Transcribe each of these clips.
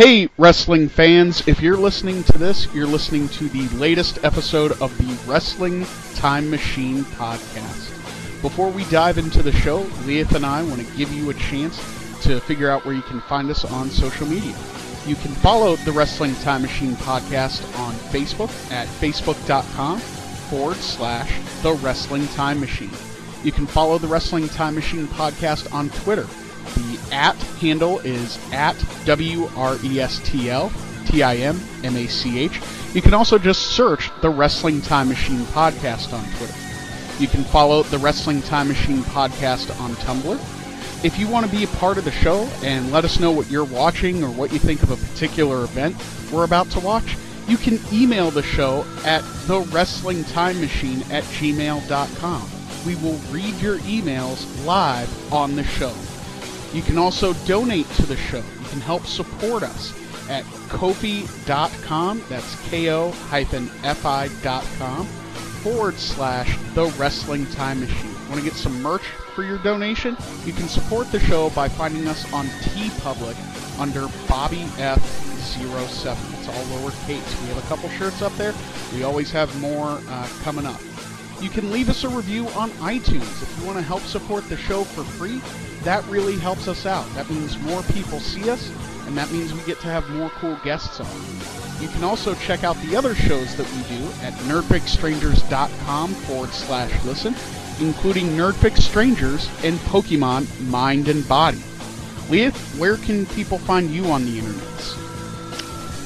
Hey, wrestling fans, if you're listening to this, you're listening to the latest episode of the Wrestling Time Machine podcast. Before we dive into the show, Liath and I want to give you a chance to figure out where you can find us on social media. You can follow the Wrestling Time Machine podcast on Facebook at facebook.com forward slash the Wrestling Time Machine. You can follow the Wrestling Time Machine podcast on Twitter. The at handle is at W R E S T L T I M M A C H. You can also just search the Wrestling Time Machine podcast on Twitter. You can follow the Wrestling Time Machine podcast on Tumblr. If you want to be a part of the show and let us know what you're watching or what you think of a particular event we're about to watch, you can email the show at the Wrestling Time Machine at gmail.com. We will read your emails live on the show. You can also donate to the show. You can help support us at kofi.com. That's ko-fi.com forward slash the wrestling time machine. Want to get some merch for your donation? You can support the show by finding us on TeePublic under Bobby F07. It's all lowercase. We have a couple shirts up there. We always have more uh, coming up. You can leave us a review on iTunes if you want to help support the show for free. That really helps us out. That means more people see us, and that means we get to have more cool guests on. You can also check out the other shows that we do at nerdpicstrangers.com forward slash listen, including Nerdpick Strangers and Pokemon Mind and Body. Liath, where can people find you on the internet?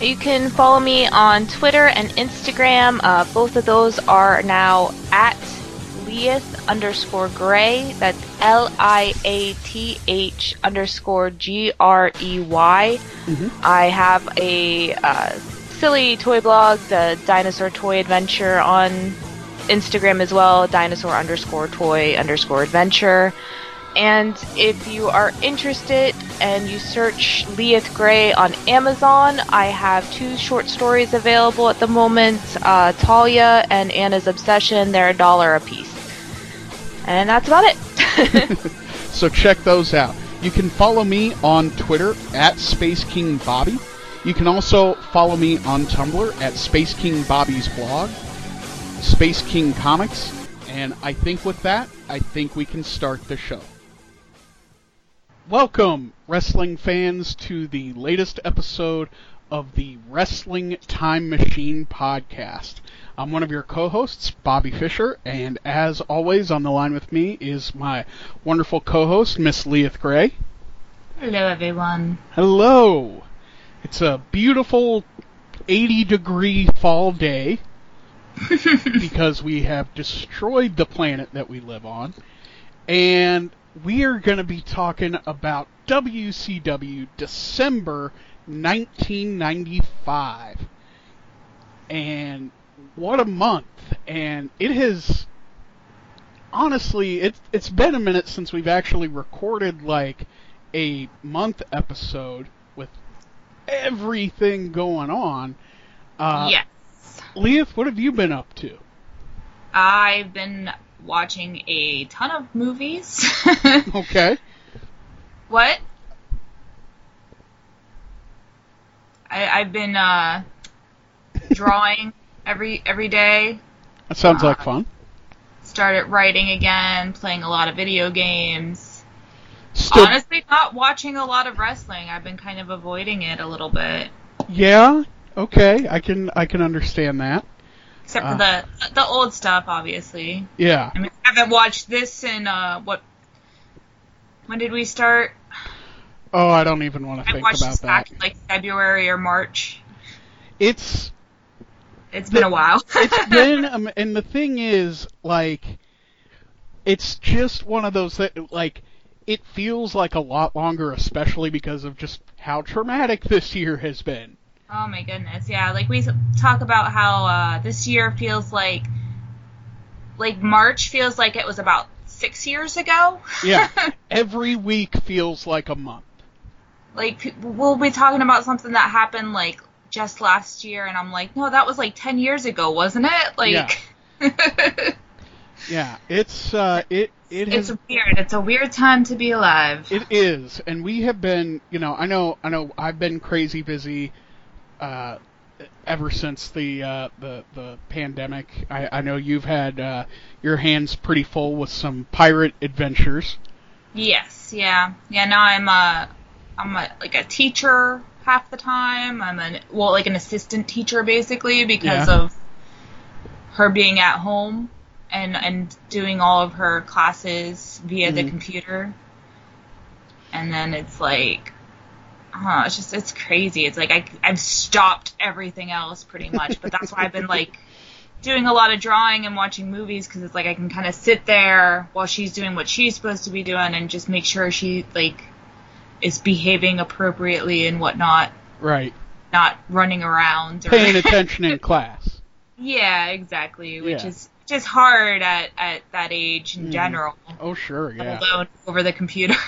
You can follow me on Twitter and Instagram. Uh, both of those are now at Liath underscore Grey. That's L I A T H underscore G R E Y. I have a uh, silly toy blog, the Dinosaur Toy Adventure, on Instagram as well. Dinosaur underscore toy underscore adventure. And if you are interested and you search Liath Grey on Amazon, I have two short stories available at the moment uh, Talia and Anna's Obsession. They're a dollar a piece. And that's about it. so check those out. You can follow me on Twitter at Space King Bobby. You can also follow me on Tumblr at Space King Bobby's blog, Space King Comics. And I think with that, I think we can start the show. Welcome, wrestling fans, to the latest episode of the Wrestling Time Machine podcast. I'm one of your co-hosts, Bobby Fisher, and as always, on the line with me is my wonderful co-host, Miss Liath Grey. Hello, everyone. Hello. It's a beautiful 80 degree fall day because we have destroyed the planet that we live on. And we are going to be talking about WCW December 1995. And what a month. And it has honestly it's it's been a minute since we've actually recorded like a month episode with everything going on. Uh, yes. Liath, what have you been up to? I've been watching a ton of movies. Okay. what? I, I've been uh, drawing every every day. That sounds like fun. Started writing again, playing a lot of video games. Still, Honestly, not watching a lot of wrestling. I've been kind of avoiding it a little bit, yeah. Okay, I can I can understand that. except Uh. for the the old stuff, obviously. Yeah. I mean, I haven't watched this in uh, what? When did we start? Oh, I don't even want to I think watched about this back that. in like February or March. It's It's been a while. it's been um, and the thing is like it's just one of those that like it feels like a lot longer especially because of just how traumatic this year has been. oh my goodness, yeah. Like we talk about how uh, this year feels like, like March feels like it was about six years ago. Yeah. Every week feels like a month. like we'll be talking about something that happened like just last year, and I'm like, no, that was like ten years ago, wasn't it? Like. Yeah, it's uh, it it has It's weird. It's a weird time to be alive. It is, and we have been, you know, I know, I know, I've been crazy busy uh, ever since the uh, the the pandemic. I, I know you've had uh, your hands pretty full with some pirate adventures. Yes, yeah, yeah. Now I'm a, I'm a like a teacher half the time. I'm an well, like an assistant teacher basically because Yeah. of her being at home and and doing all of her classes via the Mhm. computer. And then it's like, huh, it's just it's crazy. It's like I I've stopped everything else pretty much, but that's why I've been like doing a lot of drawing and watching movies because it's like I can kind of sit there while she's doing what she's supposed to be doing and just make sure she like is behaving appropriately and whatnot, Right, not running around. Or, paying attention in class. yeah, exactly. Which Yeah. is just hard at at that age in Mhm. general, Oh, sure, yeah. alone over the computer.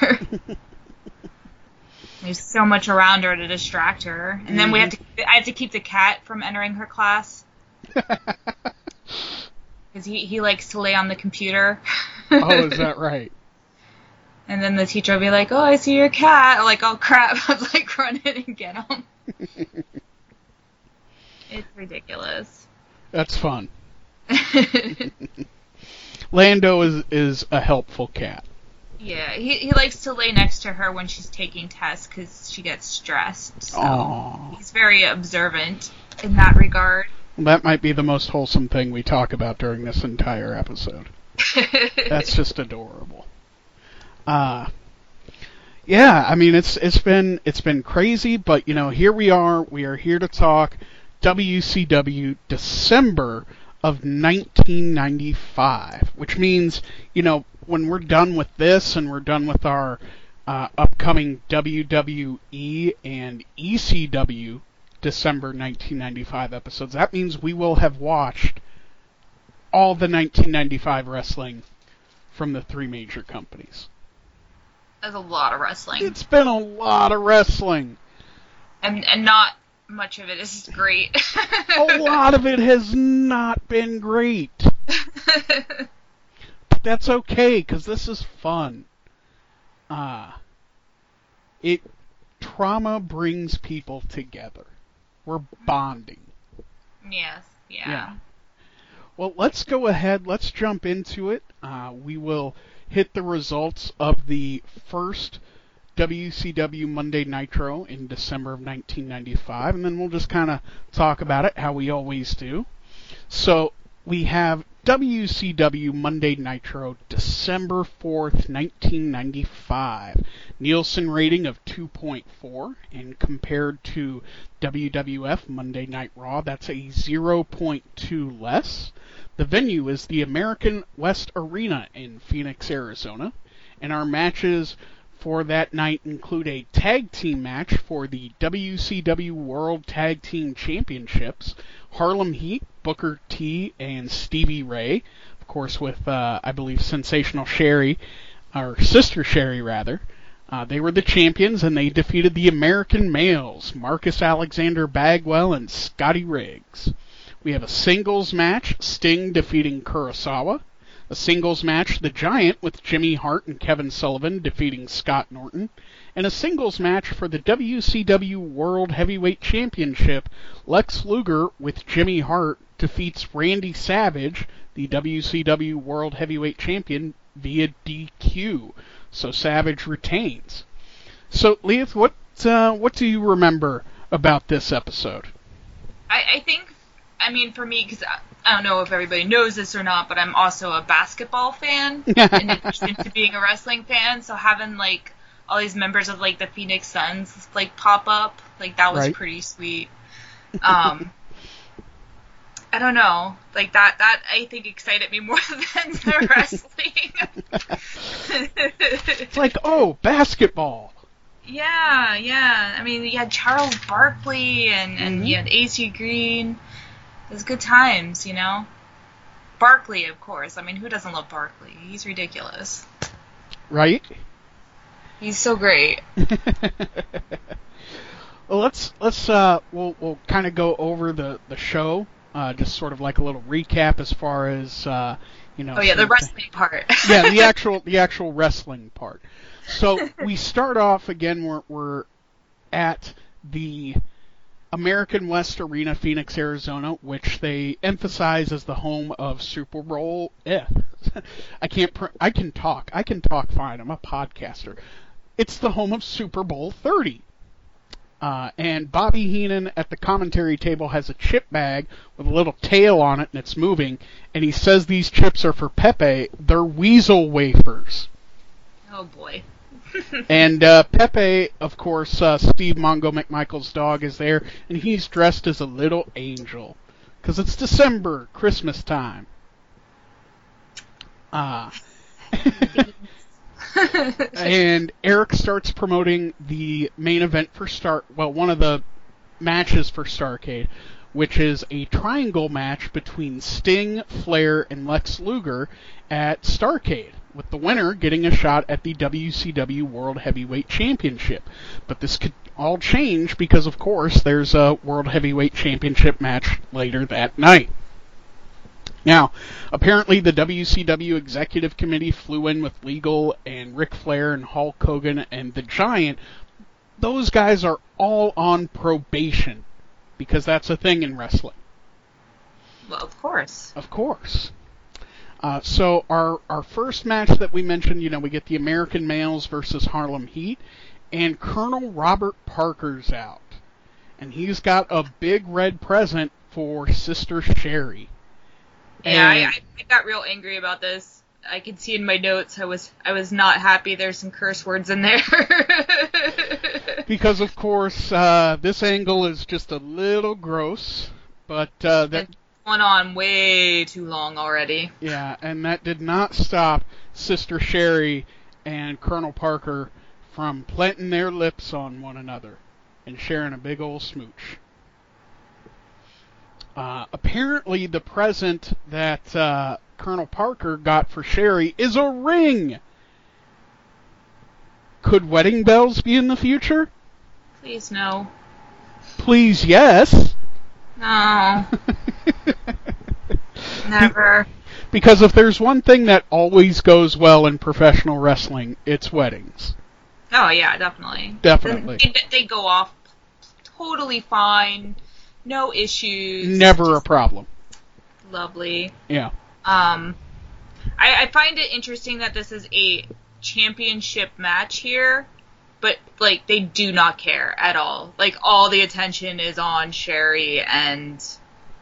There's so much around her to distract her, and then we have to. I have to keep the cat from entering her class because he he likes to lay on the computer. oh, is that right? And then the teacher will be like, "Oh, I see your cat." I'm like, "Oh crap!" I'm like, "Run in and get him." it's ridiculous. That's fun. Lando is is a helpful cat. yeah, he he likes to lay next to her when she's taking tests because she gets stressed. So Aww. he's very observant in that regard. That might be the most wholesome thing we talk about during this entire episode. That's just adorable. Uh yeah, I mean it's it's been it's been crazy, but you know, here we are. We are here to talk WCW December of 1995, which means, you know, when we're done with this and we're done with our uh, upcoming WWE and ECW December 1995 episodes, that means we will have watched all the 1995 wrestling from the three major companies. There's a lot of wrestling, It's been a lot of wrestling. and and not much of it is great. A lot of it has not been great. But that's okay, because this is fun. Uh, it trauma brings people together. We're bonding. yes, yeah. Yeah. Well, let's go ahead. Let's jump into it. Uh, we will hit the results of the first WCW Monday Nitro in December of 1995, and then we'll just kind of talk about it how we always do. So we have WCW Monday Nitro December 4th, 1995. Nielsen rating of 2.4, and compared to WWF Monday Night Raw, that's a 0.2 less. The venue is the American West Arena in Phoenix, Arizona, and our matches for that night include a tag team match for the WCW World Tag Team Championships. Harlem Heat, Booker T, and Stevie Ray, of course, with uh, I believe Sensational Sherri, or Sister Sherri rather. Uh, they were the champions, and they defeated the American males, Marcus Alexander Bagwell and Scotty Riggs. We have a singles match, Sting defeating Kurosawa. A singles match, The Giant with Jimmy Hart and Kevin Sullivan defeating Scott Norton. And a singles match for the WCW World Heavyweight Championship, Lex Luger with Jimmy Hart defeats Randy Savage, the WCW World Heavyweight Champion, via DQ. So Savage retains. So, Liath, what uh, what do you remember about this episode? I, I think, I mean, for me, because I, don't know if everybody knows this or not, but I'm also a basketball fan in addition to being a wrestling fan. So having like all these members of like the Phoenix Suns like pop up, like that was Right. pretty sweet. Um, I don't know, like that. That I think excited me more than the wrestling. It's like, oh, basketball. Yeah, yeah. I mean, you had Charles Barkley and and Mhm. you had AC Green. It was good times, you know. Barkley, of course. I mean, who doesn't love Barkley? He's ridiculous. Right? He's so great. well, let's let's uh we'll we'll kind of go over the the show, uh, just sort of like a little recap as far as uh, You know. Oh yeah, the same thing. wrestling part. yeah, the actual the actual wrestling part. So we start off again. We're we're at the American West Arena, Phoenix, Arizona, which they emphasize as the home of Super Bowl. Eh, I can't. Pr- I can talk. I can talk fine. I'm a podcaster. It's the home of Super Bowl 30. Uh, and Bobby Heenan at the commentary table has a chip bag with a little tail on it and it's moving. And he says these chips are for Pepe. They're weasel wafers. oh boy. And uh, Pepe, of course, uh, Steve Mongo McMichael's dog is there, and he's dressed as a little angel. Because it's December, Christmas time. Ah. and Eric starts promoting the main event for Star. Well, one of the matches for Starcade, which is a triangle match between Sting, Flair, and Lex Luger at Starcade, with the winner getting a shot at the WCW World Heavyweight Championship. But this could all change because, of course, there's a World Heavyweight Championship match later that night. Now, apparently the WCW Executive Committee flew in with Legal and Ric Flair and Hulk Hogan and the Giant. Those guys are all on probation because that's a thing in wrestling. well, of course. Of course. Uh, so our our first match that we mentioned, you know, we get the American Males versus Harlem Heat, and Colonel Robert Parker's out, and he's got a big red present for Sister Sherri. Yeah, I, And- I, I got real angry about this. I could see in my notes I was I was not happy. There's some curse words in there. because of course uh, this angle is just a little gross, but uh, that Went on way too long already. yeah, and that did not stop Sister Sherri and Colonel Parker from planting their lips on one another and sharing a big old smooch. Uh, apparently, the present that uh, Colonel Parker got for Sherri is a ring. Could wedding bells be in the future? Please no. Please, yes. No. Never. Because if there's one thing that always goes well in professional wrestling, it's weddings. Oh yeah, definitely. Definitely. They, they go off totally fine. No issues. Never a problem. lovely. Yeah. Um, I, I find it interesting that this is a championship match here, but like they do not care at all. Like all the attention is on Sherri and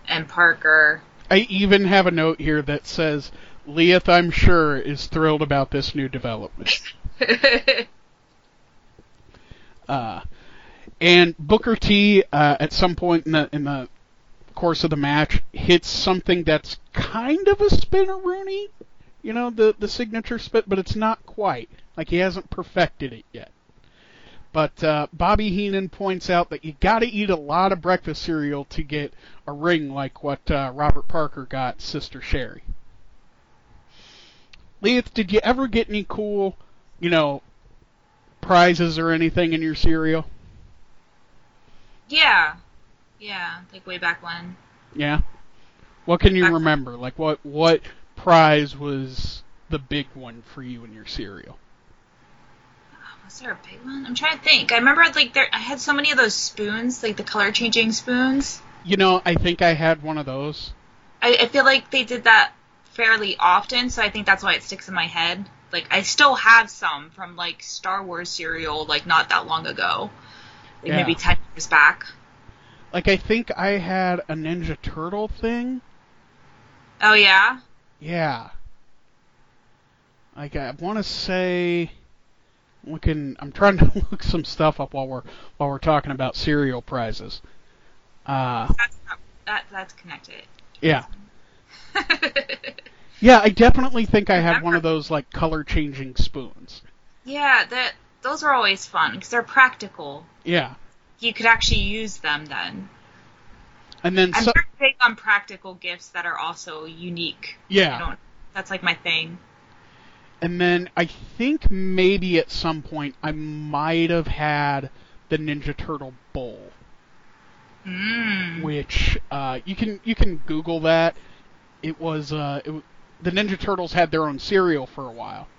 and Parker. I even have a note here that says, Liath, I'm sure, is thrilled about this new development. Uh, and Booker T, uh, at some point in the in the course of the match, hits something that's kind of a spinneroonie, you know, the the signature spit, but it's not quite. Like he hasn't perfected it yet. But uh, Bobby Heenan points out that you got to eat a lot of breakfast cereal to get a ring like what uh, Robert Parker got Sister Sherry. Liath, did you ever get any cool, you know, prizes or anything in your cereal? yeah, yeah, like way back when. Yeah. What can you Back- remember? Like what what prize was the big one for you in your cereal? Was there a big one? I'm trying to think. I remember like there I had so many of those spoons, like the color changing spoons. You know, I think I had one of those. I, I feel like they did that fairly often, so I think that's why it sticks in my head. Like I still have some from like Star Wars cereal, like not that long ago, like Yeah. maybe ten years back. Like I think I had a Ninja Turtle thing. Oh yeah, Yeah. Like I want to say looking I'm trying to look some stuff up while we're while we're talking about cereal prizes. Uh that's not, that that's connected. yeah. Yeah, I definitely think I had one of those like color changing spoons. yeah, that those are always fun because they're practical. Yeah. You could actually use them then. And then I'm so, very big on practical gifts that are also unique. Yeah. That's like my thing. And then I think maybe at some point I might have had the Ninja Turtle bowl, Mm. which uh, you can you can Google that. It was uh, it, the Ninja Turtles had their own cereal for a while.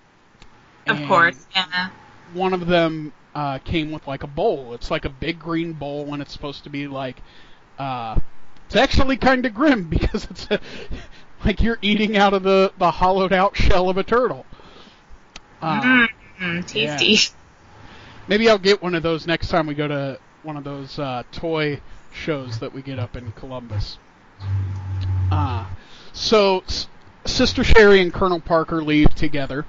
Of And course, yeah. One of them uh, came with like a bowl. It's like a big green bowl, and it's supposed to be like. Uh, it's actually kind of grim because it's a, like you're eating out of the the hollowed out shell of a turtle. Uh, Mm, tasty. Maybe I'll get one of those next time we go to one of those uh, toy shows that we get up in Columbus. Uh, so, S- Sister Sherri and Colonel Parker leave together.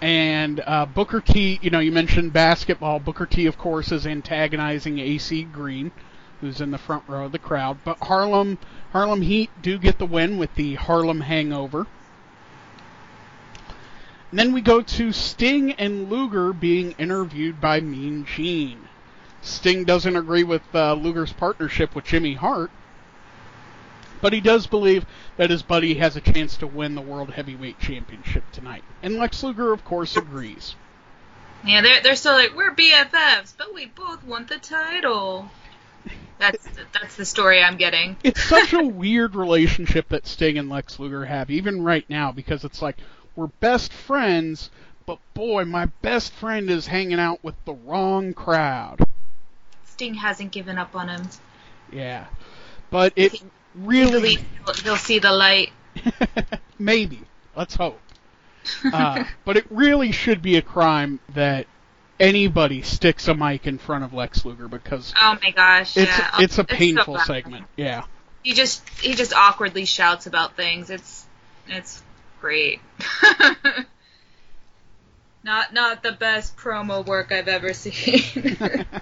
And uh, Booker T, you know, you mentioned basketball. Booker T, of course, is antagonizing AC Green, who's in the front row of the crowd. But Harlem, Harlem Heat do get the win with the Harlem Hangover. And then we go to Sting and Luger being interviewed by Mean Gene. Sting doesn't agree with uh, Luger's partnership with Jimmy Hart, but he does believe that his buddy has a chance to win the World Heavyweight Championship tonight. And Lex Luger, of course, agrees. Yeah, they're they're still like we're BFFs, but we both want the title. That's that's the story I'm getting. It's such a weird relationship that Sting and Lex Luger have, even right now, because it's like we're best friends, but boy, my best friend is hanging out with the wrong crowd. Sting hasn't given up on him. Yeah. But it At really he'll, he'll see the light. maybe. Let's hope. Uh, but it really should be a crime that anybody sticks a mic in front of Lex Luger because Oh my gosh, it's yeah. it's a so painful bad. segment. Yeah. He just he just awkwardly shouts about things. It's it's great. not not the best promo work I've ever seen.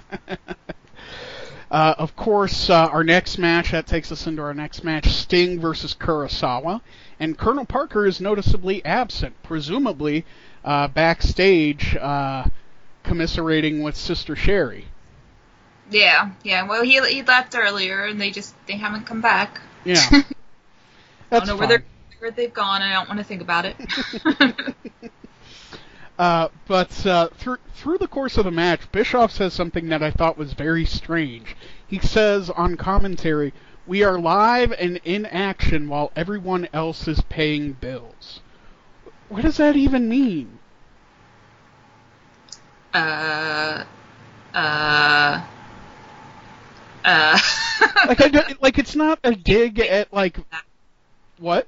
Uh, of course, uh, our next match that takes us into our next match: Sting versus Kurosawa, and Colonel Parker is noticeably absent, presumably uh, backstage, uh, commiserating with Sister Sherri. yeah, yeah. Well, he he left earlier, and they just they haven't come back. Yeah, I don't know where they're where they've gone. I don't want to think about it. Uh, but uh, through through the course of the match, Bischoff says something that I thought was very strange. He says on commentary, "We are live and in action while everyone else is paying bills." What does that even mean? uh, uh, uh. Like, I like it's not a dig at like what?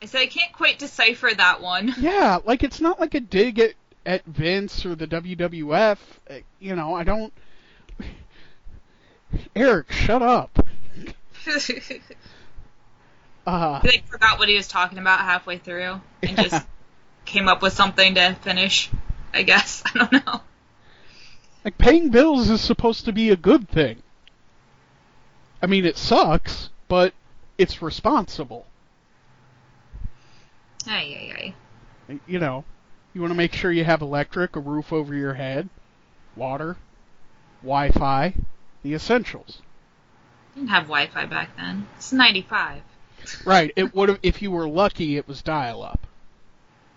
I said I can't quite decipher that one. Yeah, like it's not like a dig at at Vince or the WWF. Uh, You know, I don't. Eric, shut up. he Uh, like forgot what he was talking about halfway through and just came up with something to finish. I guess I don't know. Like paying bills is supposed to be a good thing. I mean, it sucks, but it's responsible. Ay, ay, You know, you want to make sure you have electric, a roof over your head, water, Wi-Fi, the essentials. Didn't have Wi-Fi back then. It's '95. Right. It would have if you were lucky. It was dial-up,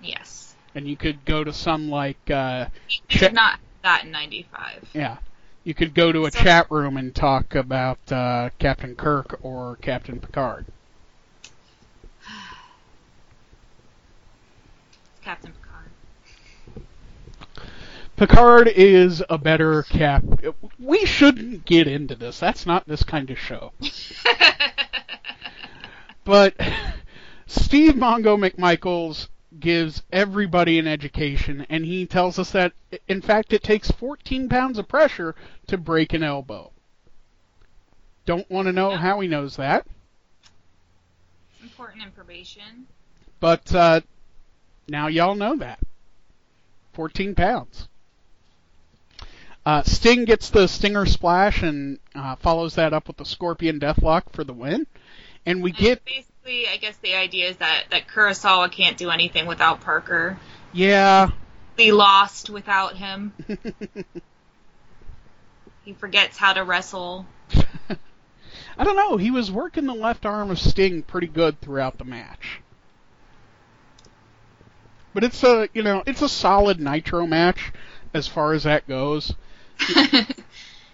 Yes. and you could go to some like uh, did not that in '95. yeah. You could go to a So- chat room and talk about uh, Captain Kirk or Captain Picard. Captain Picard. Picard is a better cap. We shouldn't get into this. That's not this kind of show. But Steve Mongo McMichaels gives everybody an education, and he tells us that, in fact, it takes 14 pounds of pressure to break an elbow. Don't want to know how he knows that, Important information. but uh, now y'all know that. 14 pounds. Uh, Sting gets the Stinger Splash and uh, follows that up with the Scorpion Deathlock for the win. And we And get, basically, I guess the idea is that that Kurosawa can't do anything without Parker. yeah, Be lost without him. He forgets how to wrestle. I don't know. He was working the left arm of Sting pretty good throughout the match. But it's a you know it's a solid Nitro match as far as that goes.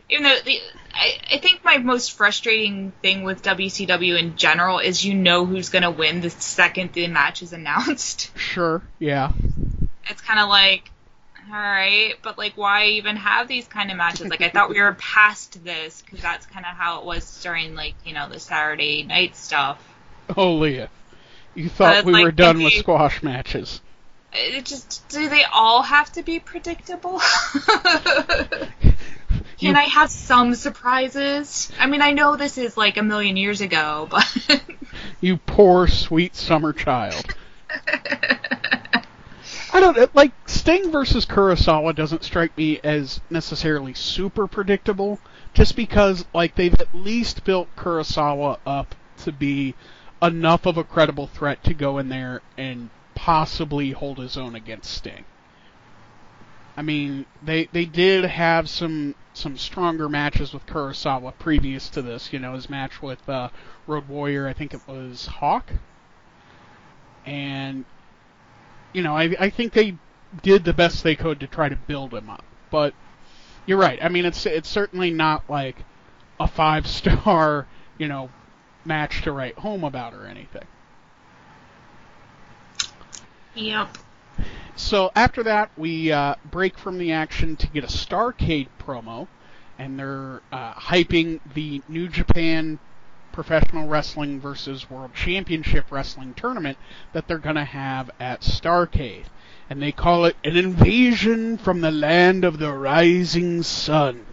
even though the I, I think my most frustrating thing with WCW in general is you know who's gonna win the second the match is announced. Sure, yeah. It's kind of like, all right, but like, why even have these kind of matches? Like, I thought we were past this because that's kind of how it was during like you know the Saturday night stuff. Oh, Liath, you thought we like, were done with squash matches. It just do they all have to be predictable? Can I have some surprises? I mean, I know this is like a million years ago, but You poor, sweet summer child. I don't like Sting versus Kurosawa doesn't strike me as necessarily super predictable, just because like they've at least built Kurosawa up to be enough of a credible threat to go in there and possibly hold his own against Sting. I mean, they they did have some some stronger matches with Kurosawa previous to this. You know, his match with uh, Road Warrior, I think it was Hawk, and you know, I I think they did the best they could to try to build him up. But you're right. I mean, it's it's certainly not like a five star, you know, match to write home about or anything. Yep. So after that, we uh, break from the action to get a Starcade promo, and they're uh, hyping the New Japan Professional Wrestling versus World Championship Wrestling tournament that they're going to have at Starcade. And they call it an invasion from the land of the rising sun.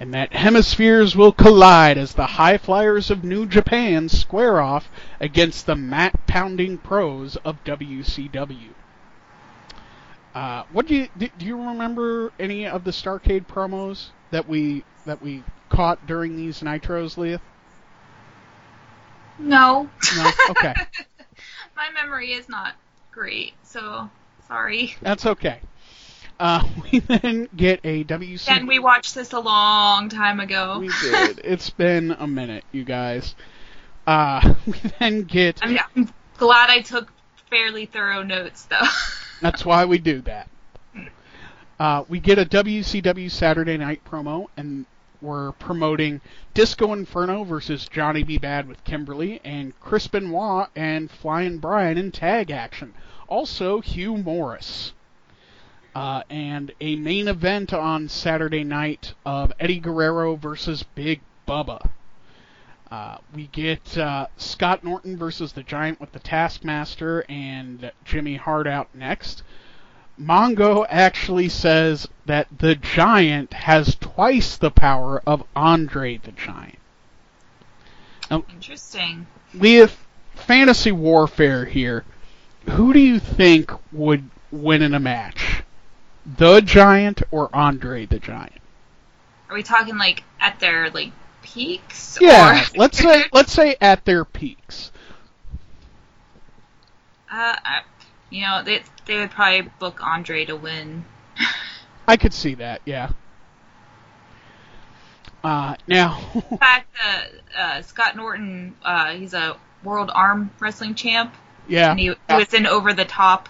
And that hemispheres will collide as the high flyers of New Japan square off against the mat pounding pros of WCW. Uh, what do you do, you remember any of the Starcade promos that we that we caught during these nitros, Liath? No. No? Okay. My memory is not great, so sorry. That's okay. Uh, we then get a WC. And we watched this a long time ago. We did. It's been a minute, you guys. Uh, we then get. I'm, I'm glad I took fairly thorough notes, though. That's why we do that. Uh, we get a WCW Saturday Night promo, and we're promoting Disco Inferno versus Johnny B. Bad with Kimberly, and Chris Benoit and Flying Brian in tag action. Also, Hugh Morrus. Uh, and a main event on Saturday night of Eddie Guerrero versus Big Bubba. Uh, we get uh, Scott Norton versus the Giant with the Taskmaster and Jimmy Hart out next. Mongo actually says that the Giant has twice the power of Andre the Giant. Interesting. Liath, fantasy warfare here. Who do you think would win in a match? The Giant or Andre the Giant? Are we talking like at their like peaks? Yeah, Or... let's say let's say at their peaks. Uh, I, you know, they they would probably book Andre to win. I could see that, yeah. Uh, now, In fact, uh, uh, Scott Norton, uh, he's a world arm wrestling champ, yeah, and he, he was in Over the Top.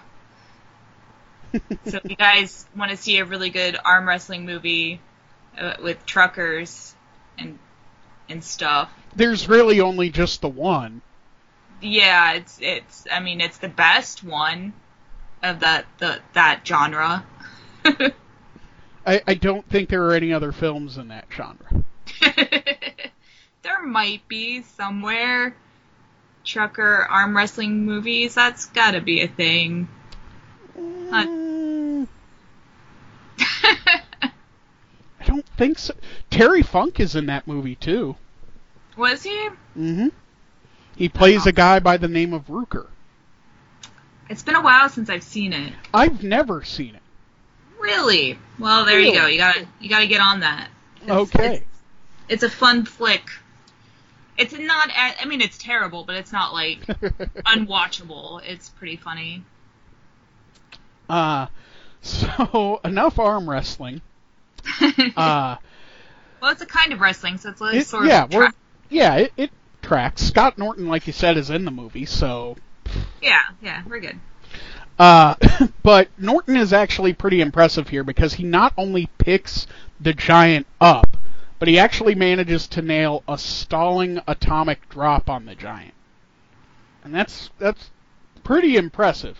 So if you guys want to see a really good arm wrestling movie uh, with truckers and and stuff, there's really only just the one. yeah, it's it's. I mean, it's the best one of that the that genre. I, I don't think there are any other films in that genre. there might be somewhere trucker arm wrestling movies. That's got to be a thing. I don't think so. Terry Funk is in that movie too. Was he? Mm-hmm. He plays a guy by the name of Rooker. It's been a while since I've seen it. I've never seen it. Really? Well, there you go. You got to you got to get on that. It's, Okay. It's, it's a fun flick. It's not. I mean, it's terrible, but it's not like unwatchable. It's pretty funny. Uh, so enough arm wrestling. Uh, well, it's a kind of wrestling, so it's it- sort yeah, of. Tra- yeah, it, it tracks. Scott Norton, like you said, is in the movie, so yeah, yeah, we're good. Uh, but Norton is actually pretty impressive here because he not only picks the giant up, but he actually manages to nail a stalling atomic drop on the giant. And that's that's pretty impressive.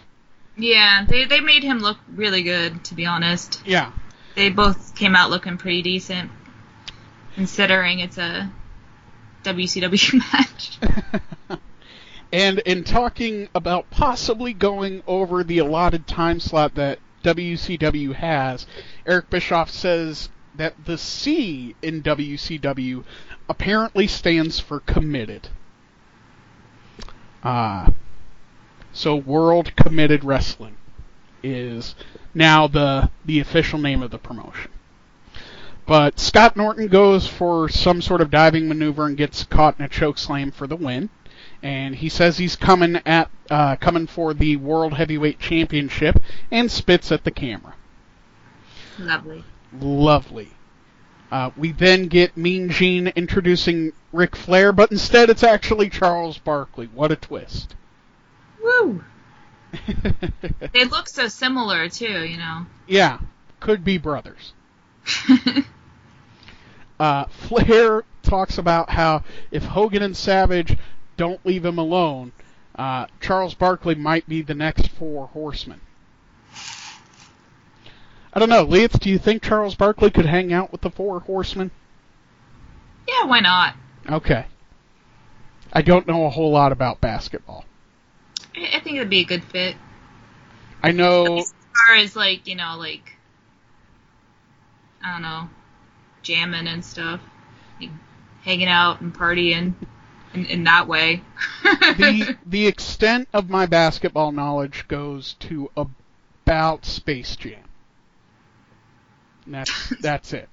Yeah, they they made him look really good, to be honest. Yeah. They both came out looking pretty decent, considering it's a WCW match. and in talking about possibly going over the allotted time slot that WCW has, Eric Bischoff says that the C in WCW apparently stands for committed. Uh, so World Committed Wrestling is now the the official name of the promotion. But Scott Norton goes for some sort of diving maneuver and gets caught in a choke slam for the win. And he says he's coming at uh, coming for the World Heavyweight Championship and spits at the camera. Lovely. Lovely. Uh, we then get Mean Gene introducing Ric Flair, but instead it's actually Charles Barkley. What a twist. Woo! they look so similar too, you know. Yeah, could be brothers. uh, Flair talks about how if Hogan and Savage don't leave him alone, uh, Charles Barkley might be the next four horsemen. I don't know, Liath, do you think Charles Barkley could hang out with the four horsemen? Yeah, why not? Okay. I don't know a whole lot about basketball. I, think it'd be a good fit. I know. As far as like you know, like I don't know, jamming and stuff, like, hanging out and partying in, in that way. the the extent of my basketball knowledge goes to about Space Jam. And that's that's it.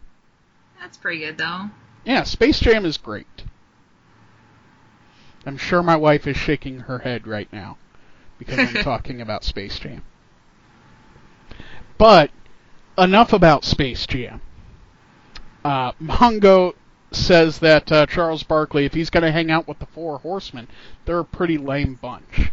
That's pretty good though. Yeah, Space Jam is great. I'm sure my wife is shaking her head right now because I'm talking about Space Jam. But enough about Space Jam. Uh, Mongo says that uh, Charles Barkley, if he's going to hang out with the Four Horsemen, they're a pretty lame bunch.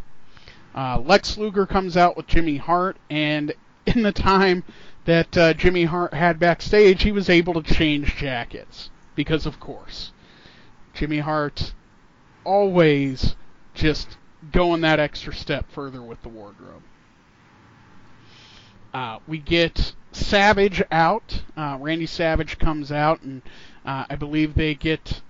Uh, Lex Luger comes out with Jimmy Hart, and in the time that uh, Jimmy Hart had backstage, he was able to change jackets. Because, of course, Jimmy Hart always just going that extra step further with the wardrobe. Uh, we get Savage out. Uh, Randy Savage comes out, and uh, I believe they get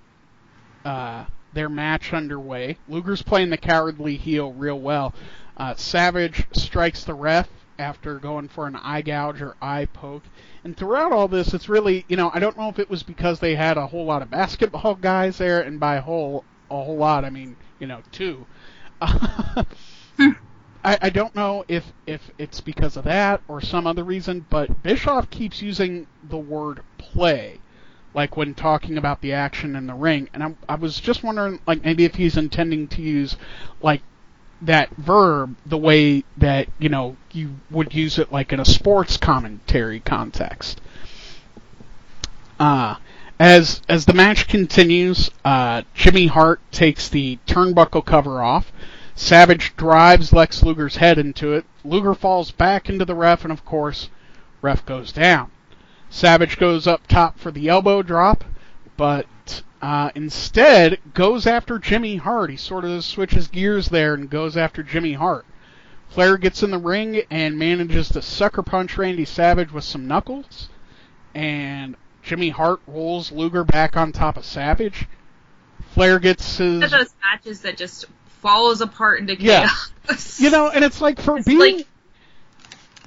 uh, their match underway. Luger's playing the cowardly heel real well. Uh, Savage strikes the ref after going for an eye gouge or eye poke. And throughout all this, it's really, you know, I don't know if it was because they had a whole lot of basketball guys there, and by whole a whole lot, I mean, you know, two. I, I don't know if if it's because of that or some other reason, but Bischoff keeps using the word play, like when talking about the action in the ring, and I, I was just wondering, like maybe if he's intending to use like that verb the way that you know you would use it like in a sports commentary context. Uh, as as the match continues, uh, Jimmy Hart takes the turnbuckle cover off. Savage drives Lex Luger's head into it. Luger falls back into the ref, and of course, ref goes down. Savage goes up top for the elbow drop, but uh, instead goes after Jimmy Hart. He sort of switches gears there and goes after Jimmy Hart. Flair gets in the ring and manages to sucker punch Randy Savage with some knuckles, and Jimmy Hart rolls Luger back on top of Savage. Flair gets his. those matches that just falls apart into Yeah. You know, and it's like for It's being. like-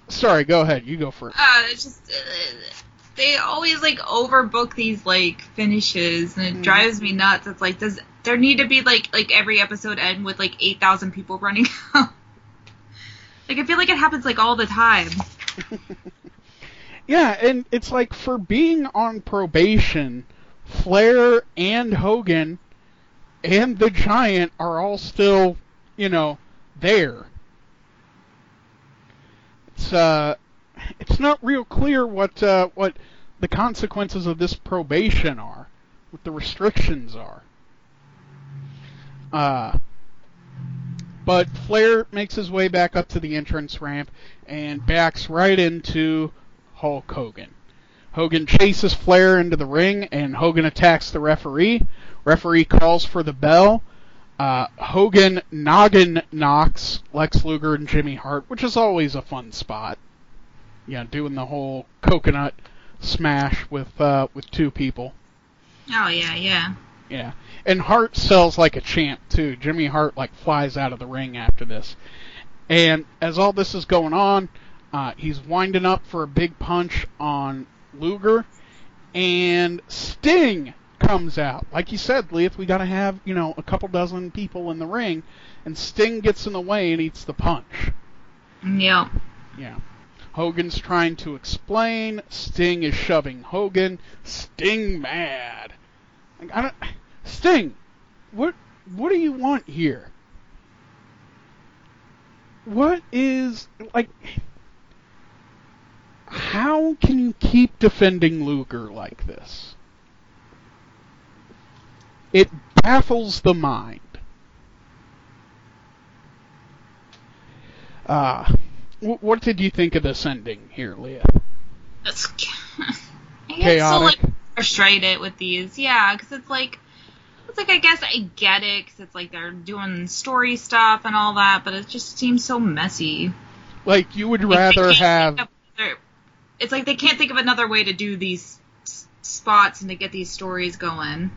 Sorry, go ahead. You go first. Uh, it's just uh, they always like overbook these like finishes, and it Mm. drives me nuts. It's like does there need to be like like every episode end with like eight thousand people running out? like I feel like it happens like all the time. Yeah, and it's like for being on probation, Flair and Hogan and the Giant are all still, you know, there. It's uh it's not real clear what uh what the consequences of this probation are, what the restrictions are. Uh but Flair makes his way back up to the entrance ramp and backs right into Hulk Hogan. Hogan chases Flair into the ring, and Hogan attacks the referee. Referee calls for the bell. Uh, Hogan noggin knocks Lex Luger and Jimmy Hart, which is always a fun spot. Yeah, doing the whole coconut smash with uh, with two people. Oh yeah, yeah. Yeah, and Hart sells like a champ too. Jimmy Hart like flies out of the ring after this, and as all this is going on, uh, he's winding up for a big punch on Luger, and Sting comes out. Like you said, Liath, we got to have you know a couple dozen people in the ring, and Sting gets in the way and eats the punch. Yeah. Yeah. Hogan's trying to explain. Sting is shoving Hogan. Sting mad. Like, I don't, Sting, what what do you want here? What is like? How can you keep defending Luger like this? It baffles the mind. Uh, wh- what did you think of this ending here, Liath? That's I get so like frustrated with these, yeah, because it's like it's like I guess I get it because it's like they're doing story stuff and all that, but it just seems so messy. Like you would Like, rather have another- It's like they can't think of another way to do these s- spots and to get these stories going.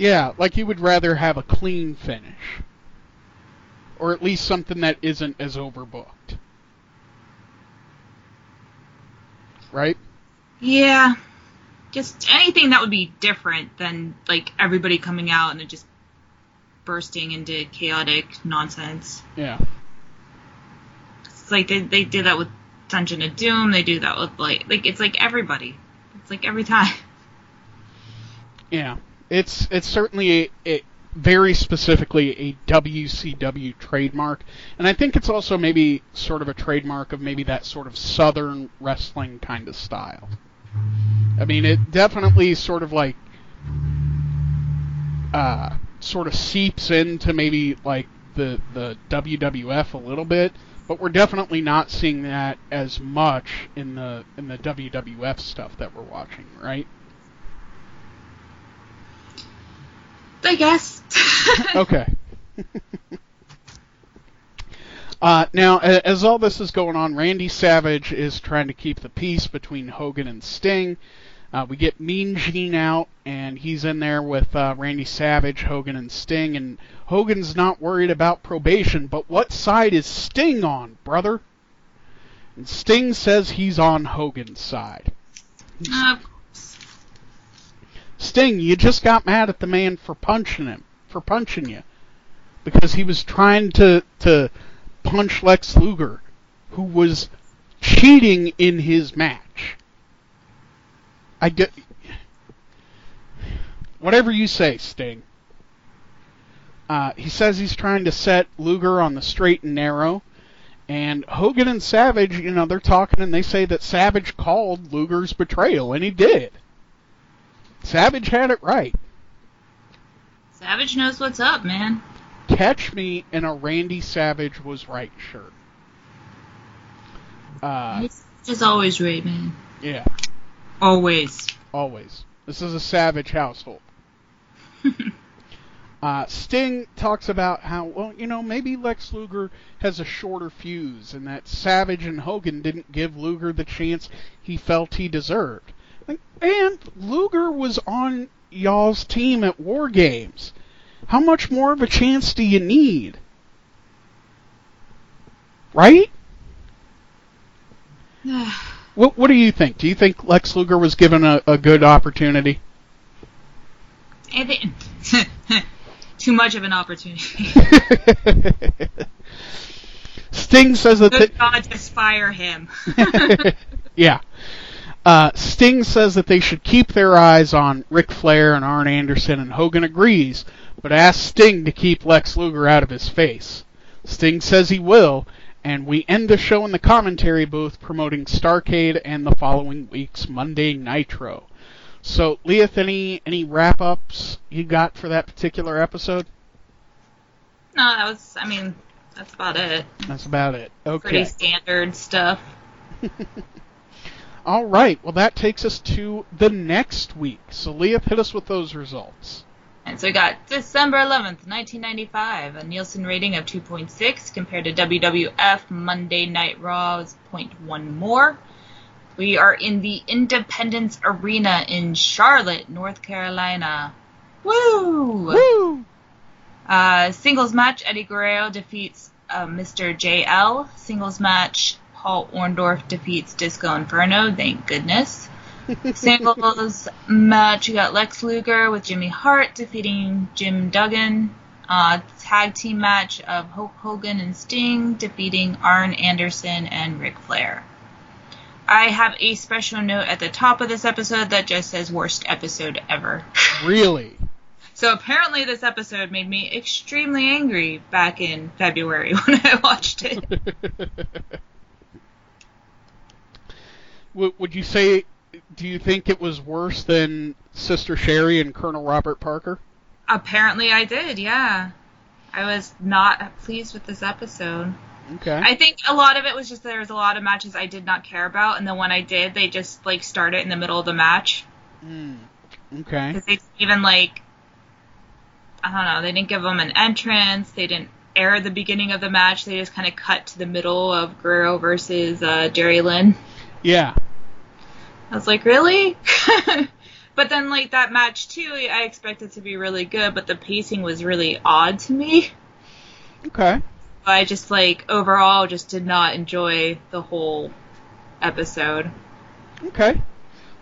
Yeah, like you would rather have a clean finish. Or at least something that isn't as overbooked. Right? Yeah. Just anything that would be different than like everybody coming out and it just bursting into chaotic nonsense. Yeah. It's like they they did that with Dungeon of Doom, they do that with like like it's like everybody. It's like every time. Yeah. It's it's certainly a, a very specifically a WCW trademark. And I think it's also maybe sort of a trademark of maybe that sort of southern wrestling kind of style. I mean, it definitely sort of like uh, sort of seeps into maybe like the the WWF a little bit, but we're definitely not seeing that as much in the in the WWF stuff that we're watching, right? I guess. Okay. uh, now, as all this is going on, Randy Savage is trying to keep the peace between Hogan and Sting. Uh, we get Mean Gene out, and he's in there with uh, Randy Savage, Hogan, and Sting. And Hogan's not worried about probation, but what side is Sting on, brother? And Sting says he's on Hogan's side. Uh, Sting, you just got mad at the man for punching him, for punching you, because he was trying to to punch Lex Luger, who was cheating in his match. I get whatever you say, Sting. Uh, he says he's trying to set Luger on the straight and narrow. And Hogan and Savage, you know, they're talking and they say that Savage called Luger's betrayal, and he did. Savage had it right. Savage knows what's up, man. Catch me in a Randy Savage was right shirt. Uh, He's just always right, man. yeah, Always. always. This is a Savage household. Uh, Sting talks about how, well, you know, maybe Lex Luger has a shorter fuse and that Savage and Hogan didn't give Luger the chance he felt he deserved. And Luger was on y'all's team at War Games. How much more of a chance do you need? Right? What What do you think? Do you think Lex Luger was given a, a good opportunity? Too much of an opportunity. Sting says that. Good the- God, just fire him. yeah. Uh, Sting says that they should keep their eyes on Ric Flair and Arn Anderson, and Hogan agrees, but asks Sting to keep Lex Luger out of his face. Sting says he will, and we end the show in the commentary booth promoting Starcade and the following week's Monday Nitro. So, Liath, any any wrap ups you got for that particular episode? no, that was, I mean, that's about it. That's about it. Okay. Pretty standard stuff. All right. Well, that takes us to the next week. So, Liath, hit us with those results. And so we got December 11th, 1995, a Nielsen rating of 2.6 compared to WWF Monday Night Raw's 0.1 more. We are in the Independence Arena in Charlotte, North Carolina. Woo! Woo! Uh, singles match, Eddie Guerrero defeats uh, Mr. JL. Singles match, Paul Orndorff defeats Disco Inferno. Thank goodness. Singles match, you got Lex Luger with Jimmy Hart defeating Jim Duggan. Uh, tag team match of Hulk Hogan and Sting defeating Arn Anderson and Ric Flair. I have a special note at the top of this episode that just says worst episode ever. Really? So apparently this episode made me extremely angry back in February when I watched it. W- would you say? Do you think it was worse than Sister Sherri and Colonel Robert Parker? apparently I did, yeah. I was not pleased with this episode. Okay. I think a lot of it was just there was a lot of matches I did not care about, and the one I did, they just like started in the middle of the match Mm, okay. because they didn't even like I don't know, they didn't give them an entrance, they didn't air the beginning of the match, they just kind of cut to the middle of Guerrero versus uh, Jerry Lynn. Yeah. I was like, really? but then like that match too, I expected to be really good, but the pacing was really odd to me. Okay. I just like overall just did not enjoy the whole episode. Okay.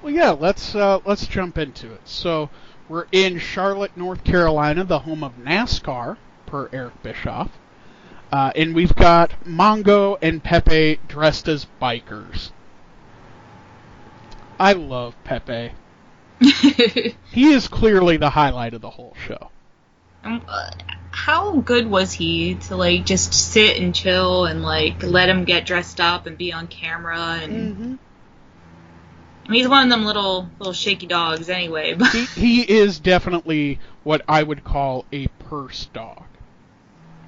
Well, yeah. Let's uh, let's jump into it. So we're in Charlotte, North Carolina, the home of NASCAR, per Eric Bischoff, uh, and we've got Mongo and Pepe dressed as bikers. I love Pepe. He is clearly the highlight of the whole show. Um, uh, How good was he to like just sit and chill and like let him get dressed up and be on camera and Mm-hmm. I mean, he's one of them little little shaky dogs anyway. But He, he is definitely what I would call a purse dog.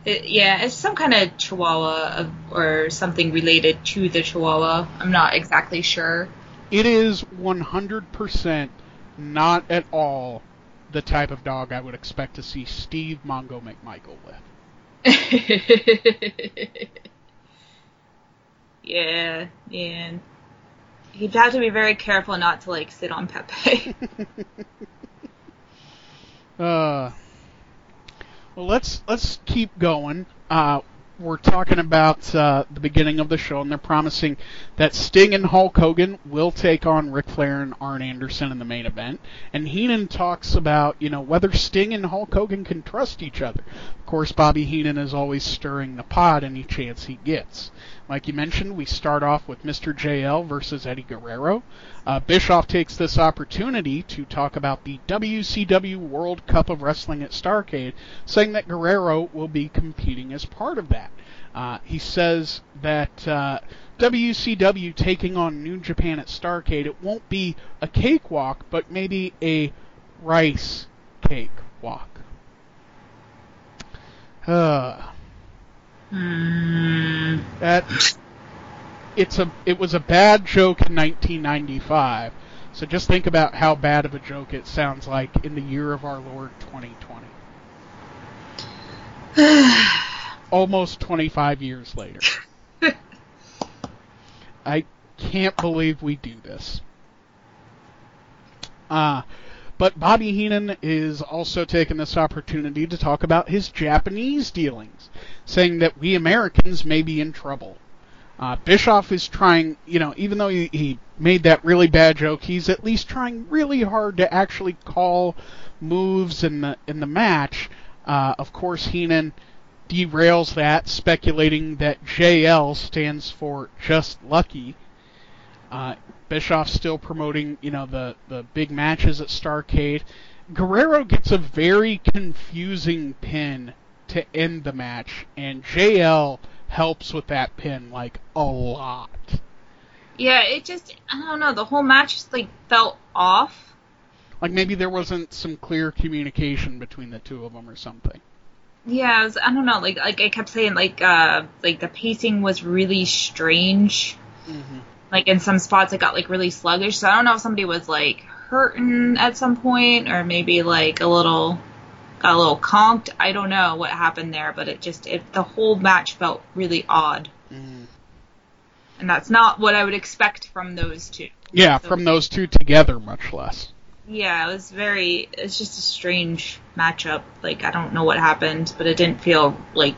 it, yeah, it's some kind of Chihuahua of, or something related to the Chihuahua. I'm not exactly sure. It is 100% not at all the type of dog I would expect to see Steve Mongo McMichael with. yeah, yeah. He'd have to be very careful not to like sit on Pepe. Uh, well, let's let's keep going. Uh, we're talking about uh, the beginning of the show, and they're promising that Sting and Hulk Hogan will take on Ric Flair and Arn Anderson in the main event. And Heenan talks about you know whether Sting and Hulk Hogan can trust each other. Course, Bobby Heenan is always stirring the pot any chance he gets. Like you mentioned, we start off with Mr. JL versus Eddie Guerrero. Uh, Bischoff takes this opportunity to talk about the WCW World Cup of Wrestling at Starcade, saying that Guerrero will be competing as part of that. Uh, he says that uh, WCW taking on New Japan at Starcade, it won't be a cakewalk, but maybe a rice cake walk. Uh, that it's a it was a bad joke in 1995. So just think about how bad of a joke it sounds like in the year of our Lord 2020. Almost 25 years later. I can't believe we do this. Uh, but Bobby Heenan is also taking this opportunity to talk about his Japanese dealings, saying that we Americans may be in trouble. Uh, Bischoff is trying, you know, even though he, he made that really bad joke, he's at least trying really hard to actually call moves in the in the match. Uh, of course, Heenan derails that, speculating that JL stands for just lucky. Uh, Bischoff's still promoting, you know, the the big matches at Starcade. Guerrero gets a very confusing pin to end the match, and JL helps with that pin like a lot. Yeah, it just I don't know. The whole match just like felt off. Like maybe there wasn't some clear communication between the two of them or something. Yeah, was, I don't know. Like like I kept saying like uh like the pacing was really strange. Mm-hmm. Like in some spots it got like really sluggish. So I don't know if somebody was like hurting at some point or maybe like a little got a little conked. I don't know what happened there, but it just it the whole match felt really odd. Mm. And that's not what I would expect from those two. Yeah, So- from those two together, much less. Yeah, it was very it's just a strange matchup. Like I don't know what happened, but it didn't feel like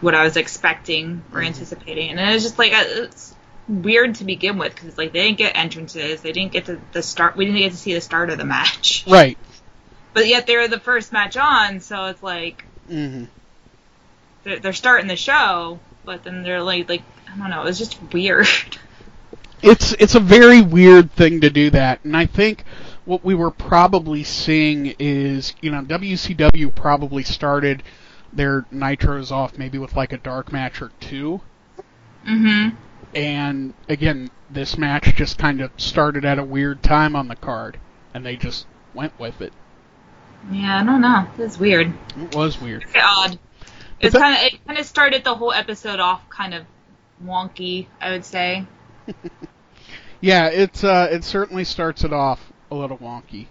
what I was expecting or Mhm. anticipating. And it was just like it's weird to begin with because like they didn't get entrances, they didn't get to the start. We didn't get to see the start of the match, Right. but yet they were the first match on. So it's like hmm they're, they're starting the show, but then they're like like I don't know. It was just weird. It's it's a very weird thing to do that, and I think what we were probably seeing is you know WCW probably started their nitros off maybe with like a dark match or two, mm-hmm. And again this match just kind of started at a weird time on the card, and they just went with it. Yeah, I don't know. It was weird. It was weird. Very odd. It was that- kind of it kind of started the whole episode off kind of wonky, I would say. Yeah, it's uh, it certainly starts it off a little wonky,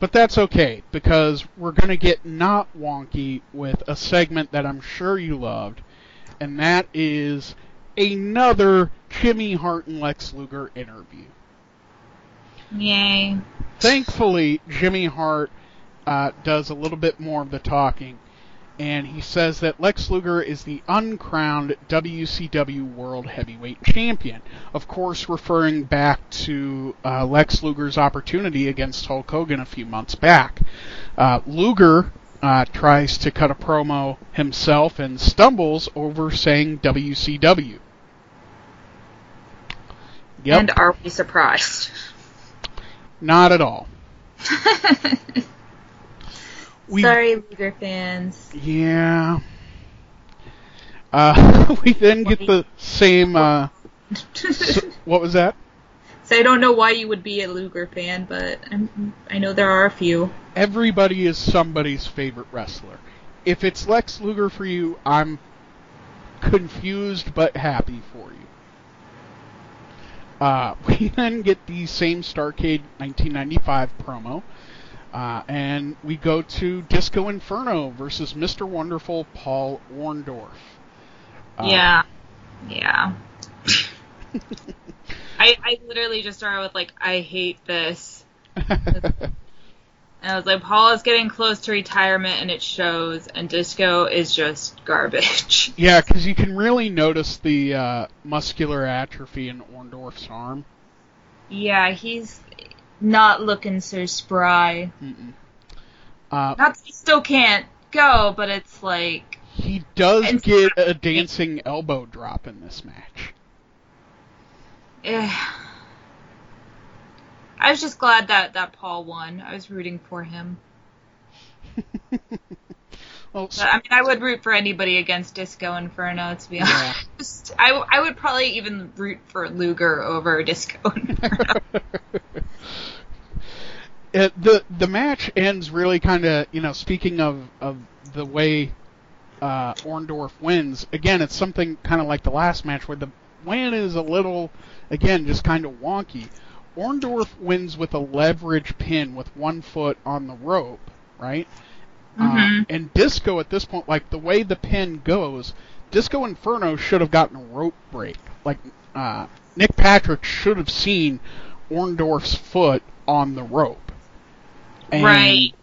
but that's okay because we're gonna get not wonky with a segment that I'm sure you loved, and that is another Jimmy Hart and Lex Luger interview. Yay. Thankfully, Jimmy Hart uh, does a little bit more of the talking, and he says that Lex Luger is the uncrowned WCW World Heavyweight Champion. Of course, referring back to uh, Lex Luger's opportunity against Hulk Hogan a few months back. Uh, Luger uh, tries to cut a promo himself and stumbles over saying WCW. Yep, And are we surprised? not at all. We- Sorry, Luger fans. Yeah. Uh, we then get the same. Uh, s- what was that? So I don't know why you would be a Luger fan, but I'm, I know there are a few. Everybody is somebody's favorite wrestler. If it's Lex Luger for you, I'm confused but happy for you. Uh, we then get the same Starcade 1995 promo. Uh, and we go to Disco Inferno versus Mr. Wonderful Paul Orndorff. Uh, yeah. Yeah. I, I literally just started with like, I hate this. And I was like, Paul is getting close to retirement and it shows, and Disco is just garbage. Yeah, because you can really notice the uh, muscular atrophy in Orndorff's arm. yeah, he's not looking so spry. Uh, Not that he still can't go, but it's like, he does get a dancing elbow drop in this match. Eh. I was just glad that, that Paul won. I was rooting for him. well, But, I mean, I would root for anybody against Disco Inferno, to be Yeah. honest. I, I would probably even root for Luger over Disco Inferno. it, the the match ends really kind of you know speaking of of the way uh, Orndorff wins again it's something kind of like the last match where the win is a little again just kind of wonky. Orndorff wins with a leverage pin with one foot on the rope, right? Uh, Mhm. and Disco at this point, like the way the pin goes, Disco Inferno should have gotten a rope break. Like uh, Nick Patrick should have seen Orndorff's foot on the rope, and Right.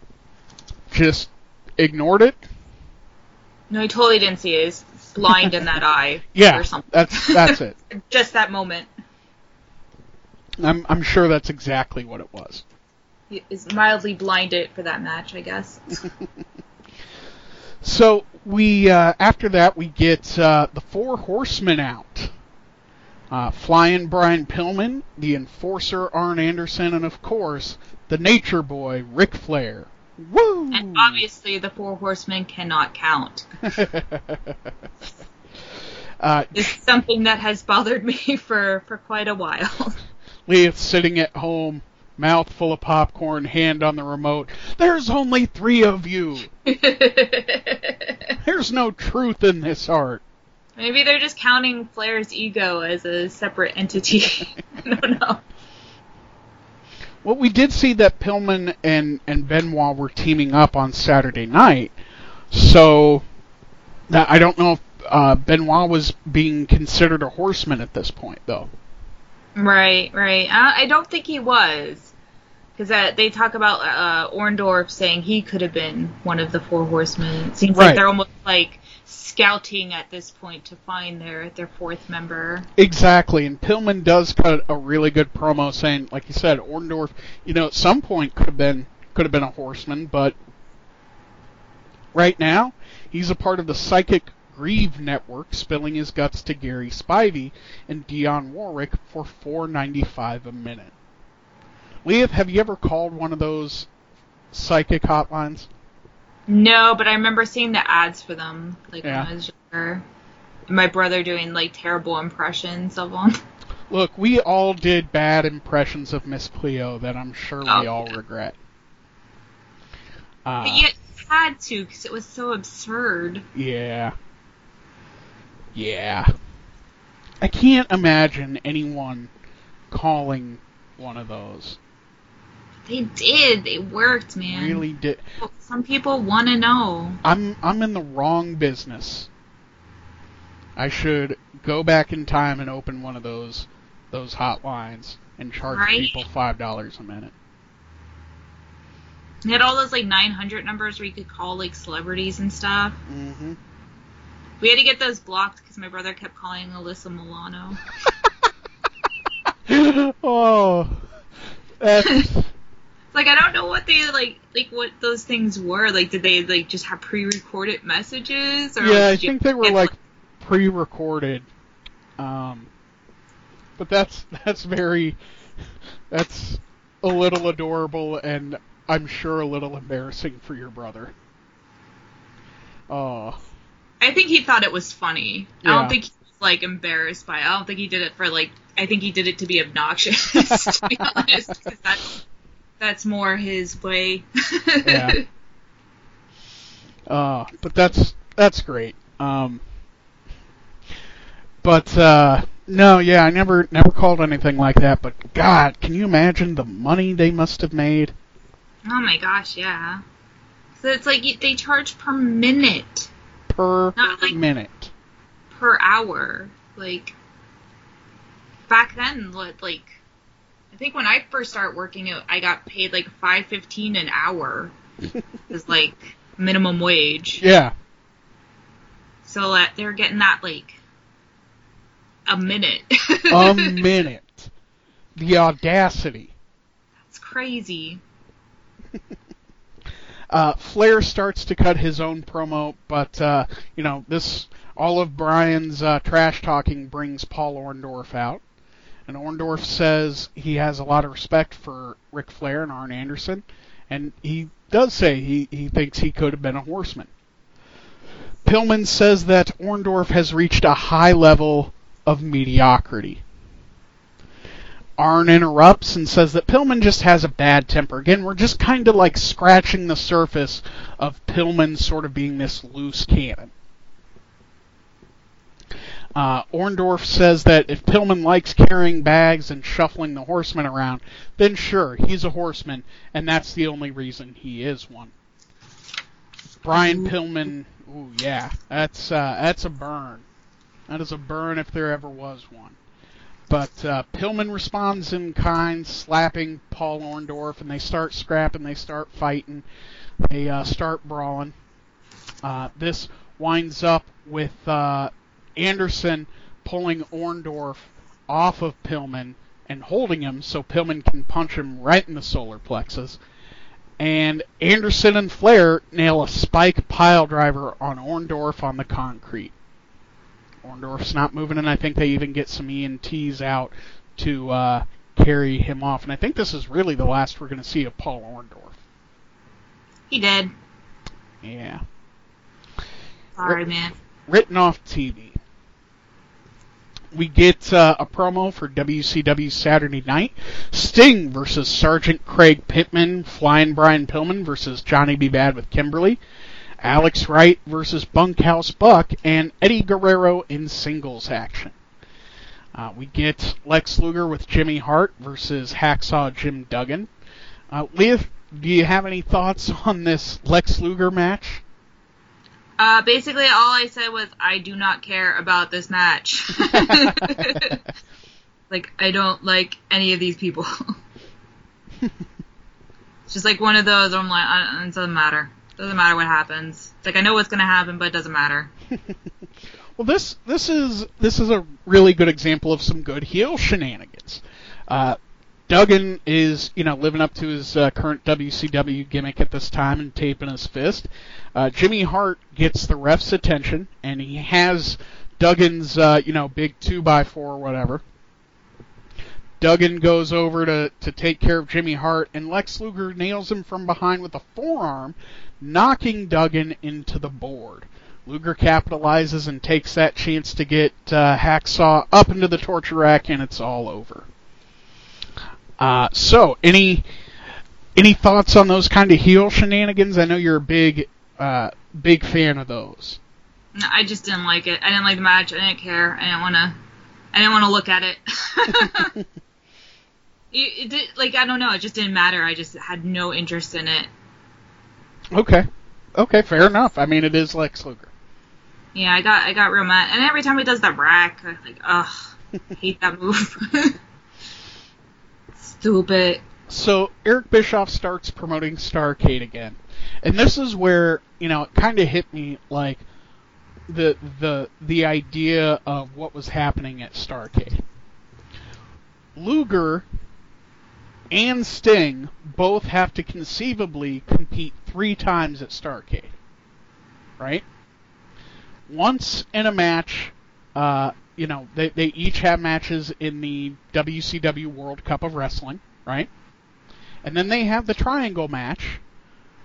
Just ignored it. No, he totally didn't see it. Blind in that eye. Yeah, Or something. that's that's it. Just that moment. I'm I'm sure that's exactly what it was. He is mildly blinded for that match, I guess. So we uh, after that we get uh, the four horsemen out. Uh, Flying Brian Pillman, the Enforcer Arn Anderson, and of course the Nature Boy Ric Flair. Woo! And obviously, the Four Horsemen cannot count. uh, It's something that has bothered me for, for quite a while. Liath's sitting at home, mouth full of popcorn, hand on the remote. There's only three of you. There's no truth in this art. Maybe they're just counting Flair's ego as a separate entity. I don't know. Well, we did see that Pillman and, and Benoit were teaming up on Saturday night, so that I don't know if uh, Benoit was being considered a horseman at this point, though. Right, right. I, I don't think he was. Because uh, they talk about uh, Orndorff saying he could have been one of the four horsemen. It seems Right. like they're almost like scouting at this point to find their, their fourth member. Exactly, and Pillman does cut a really good promo saying, like you said, Orndorff, you know, at some point could have been could have been a horseman, but right now he's a part of the Psychic Grieve network, spilling his guts to Gary Spivey and Dionne Warwick for four ninety five a minute. Liath, have you ever called one of those psychic hotlines? No, but I remember seeing the ads for them, like Yeah. when I was younger. My brother doing like terrible impressions of them. Look, we all did bad impressions of Miss Cleo that I'm sure we Oh, all yeah. regret. Uh, But you had to because it was so absurd. Yeah. Yeah. I can't imagine anyone calling one of those. They did. They worked, man. Really did. Some people want to know. I'm I'm in the wrong business. I should go back in time and open one of those those hotlines and charge Right. people five dollars a minute. They had all those like 900 numbers where you could call like celebrities and stuff. Mm-hmm. We had to get those blocked because my brother kept calling Alyssa Milano. oh, that's Like I don't know what they like, like what those things were. Like, did they like just have pre-recorded messages? Or yeah. I think they were like pre-recorded. Um, but that's that's very that's a little adorable and I'm sure a little embarrassing for your brother. Oh, I think he thought it was funny. Yeah. I don't think he was like embarrassed by it. I don't think he did it for like. I think he did it to be obnoxious. to be honest, because that's that's more his way. Yeah. uh, but that's that's great. Um, but uh, no, yeah, I never never called anything like that. But God, can you imagine the money they must have made? oh my gosh, yeah. So it's like they charge per minute, per Not like- minute. per hour. Like back then, what like I think when I first started working, it- I got paid like five fifteen an hour. is like minimum wage. Yeah, So that they're getting that like a minute. a minute. The audacity. It's crazy. Uh, Flair starts to cut his own promo, but uh, you know this all of Brian's uh, trash talking brings Paul Orndorff out, and Orndorff says he has a lot of respect for Ric Flair and Arn Anderson, and he does say he, he thinks he could have been a horseman. Pillman says that Orndorff has reached a high level of mediocrity. Arn interrupts and says that Pillman just has a bad temper. Again, we're just kind of like scratching the surface of Pillman sort of being this loose cannon. Uh, Orndorff says that if Pillman likes carrying bags and shuffling the horsemen around, then sure, he's a horseman, and that's the only reason he is one. Brian Pillman, ooh yeah, that's uh, that's a burn. That is a burn if there ever was one. But uh, Pillman responds in kind, slapping Paul Orndorff, and they start scrapping, they start fighting, they uh, start brawling. Uh, this winds up with uh, Anderson pulling Orndorff off of Pillman and holding him so Pillman can punch him right in the solar plexus. And Anderson and Flair nail a spike pile driver on Orndorff on the concrete. Orndorff's not moving, and I think they even get some EMTs out to uh, carry him off. And I think this is really the last we're going to see of Paul Orndorff. He did. Yeah. Sorry, man. Written off TV. We get uh, a promo for WCW Saturday Night. Sting versus Sergeant Craig Pittman. Flying Brian Pillman versus Johnny B. Bad with Kimberly. Alex Wright versus Bunkhouse Buck, and Eddie Guerrero in singles action. Uh, we get Lex Luger with Jimmy Hart versus Hacksaw Jim Duggan. Uh, do you have any thoughts on this Lex Luger match? Uh, basically, all I said was I do not care about this match. like I don't like any of these people. it's just like one of those. Where I'm like, uh, it doesn't matter. It Doesn't matter what happens. It's like I know what's gonna happen, but it doesn't matter. well, this this is this is a really good example of some good heel shenanigans. Uh, Duggan is, you know, living up to his uh, current WCW gimmick at this time and taping his fist. Uh, Jimmy Hart gets the ref's attention, and he has Duggan's, uh, you know, big two by four or whatever. Duggan goes over to, to take care of Jimmy Hart, and Lex Luger nails him from behind with a forearm, knocking Duggan into the board. Luger capitalizes and takes that chance to get uh, Hacksaw up into the torture rack, and it's all over. Uh, so, any any thoughts on those kind of heel shenanigans? I know you're a big uh, big fan of those. No, I just didn't like it. I didn't like the match. I didn't care. I didn't want to. I didn't want to look at it. it, it did, like I don't know. It just didn't matter. I just had no interest in it. Okay. Okay, fair enough. I mean, it is Lex Luger. Yeah, I got I got real mad, and every time he does that rack, I'm like, ugh, hate that move. Stupid. So Eric Bischoff starts promoting Starcade again, and this is where you know it kind of hit me like the the the idea of what was happening at Starcade. Luger and Sting both have to conceivably compete three times at Starcade, right? Once in a match, uh, you know, they, they each have matches in the WCW World Cup of Wrestling, right? And then they have the triangle match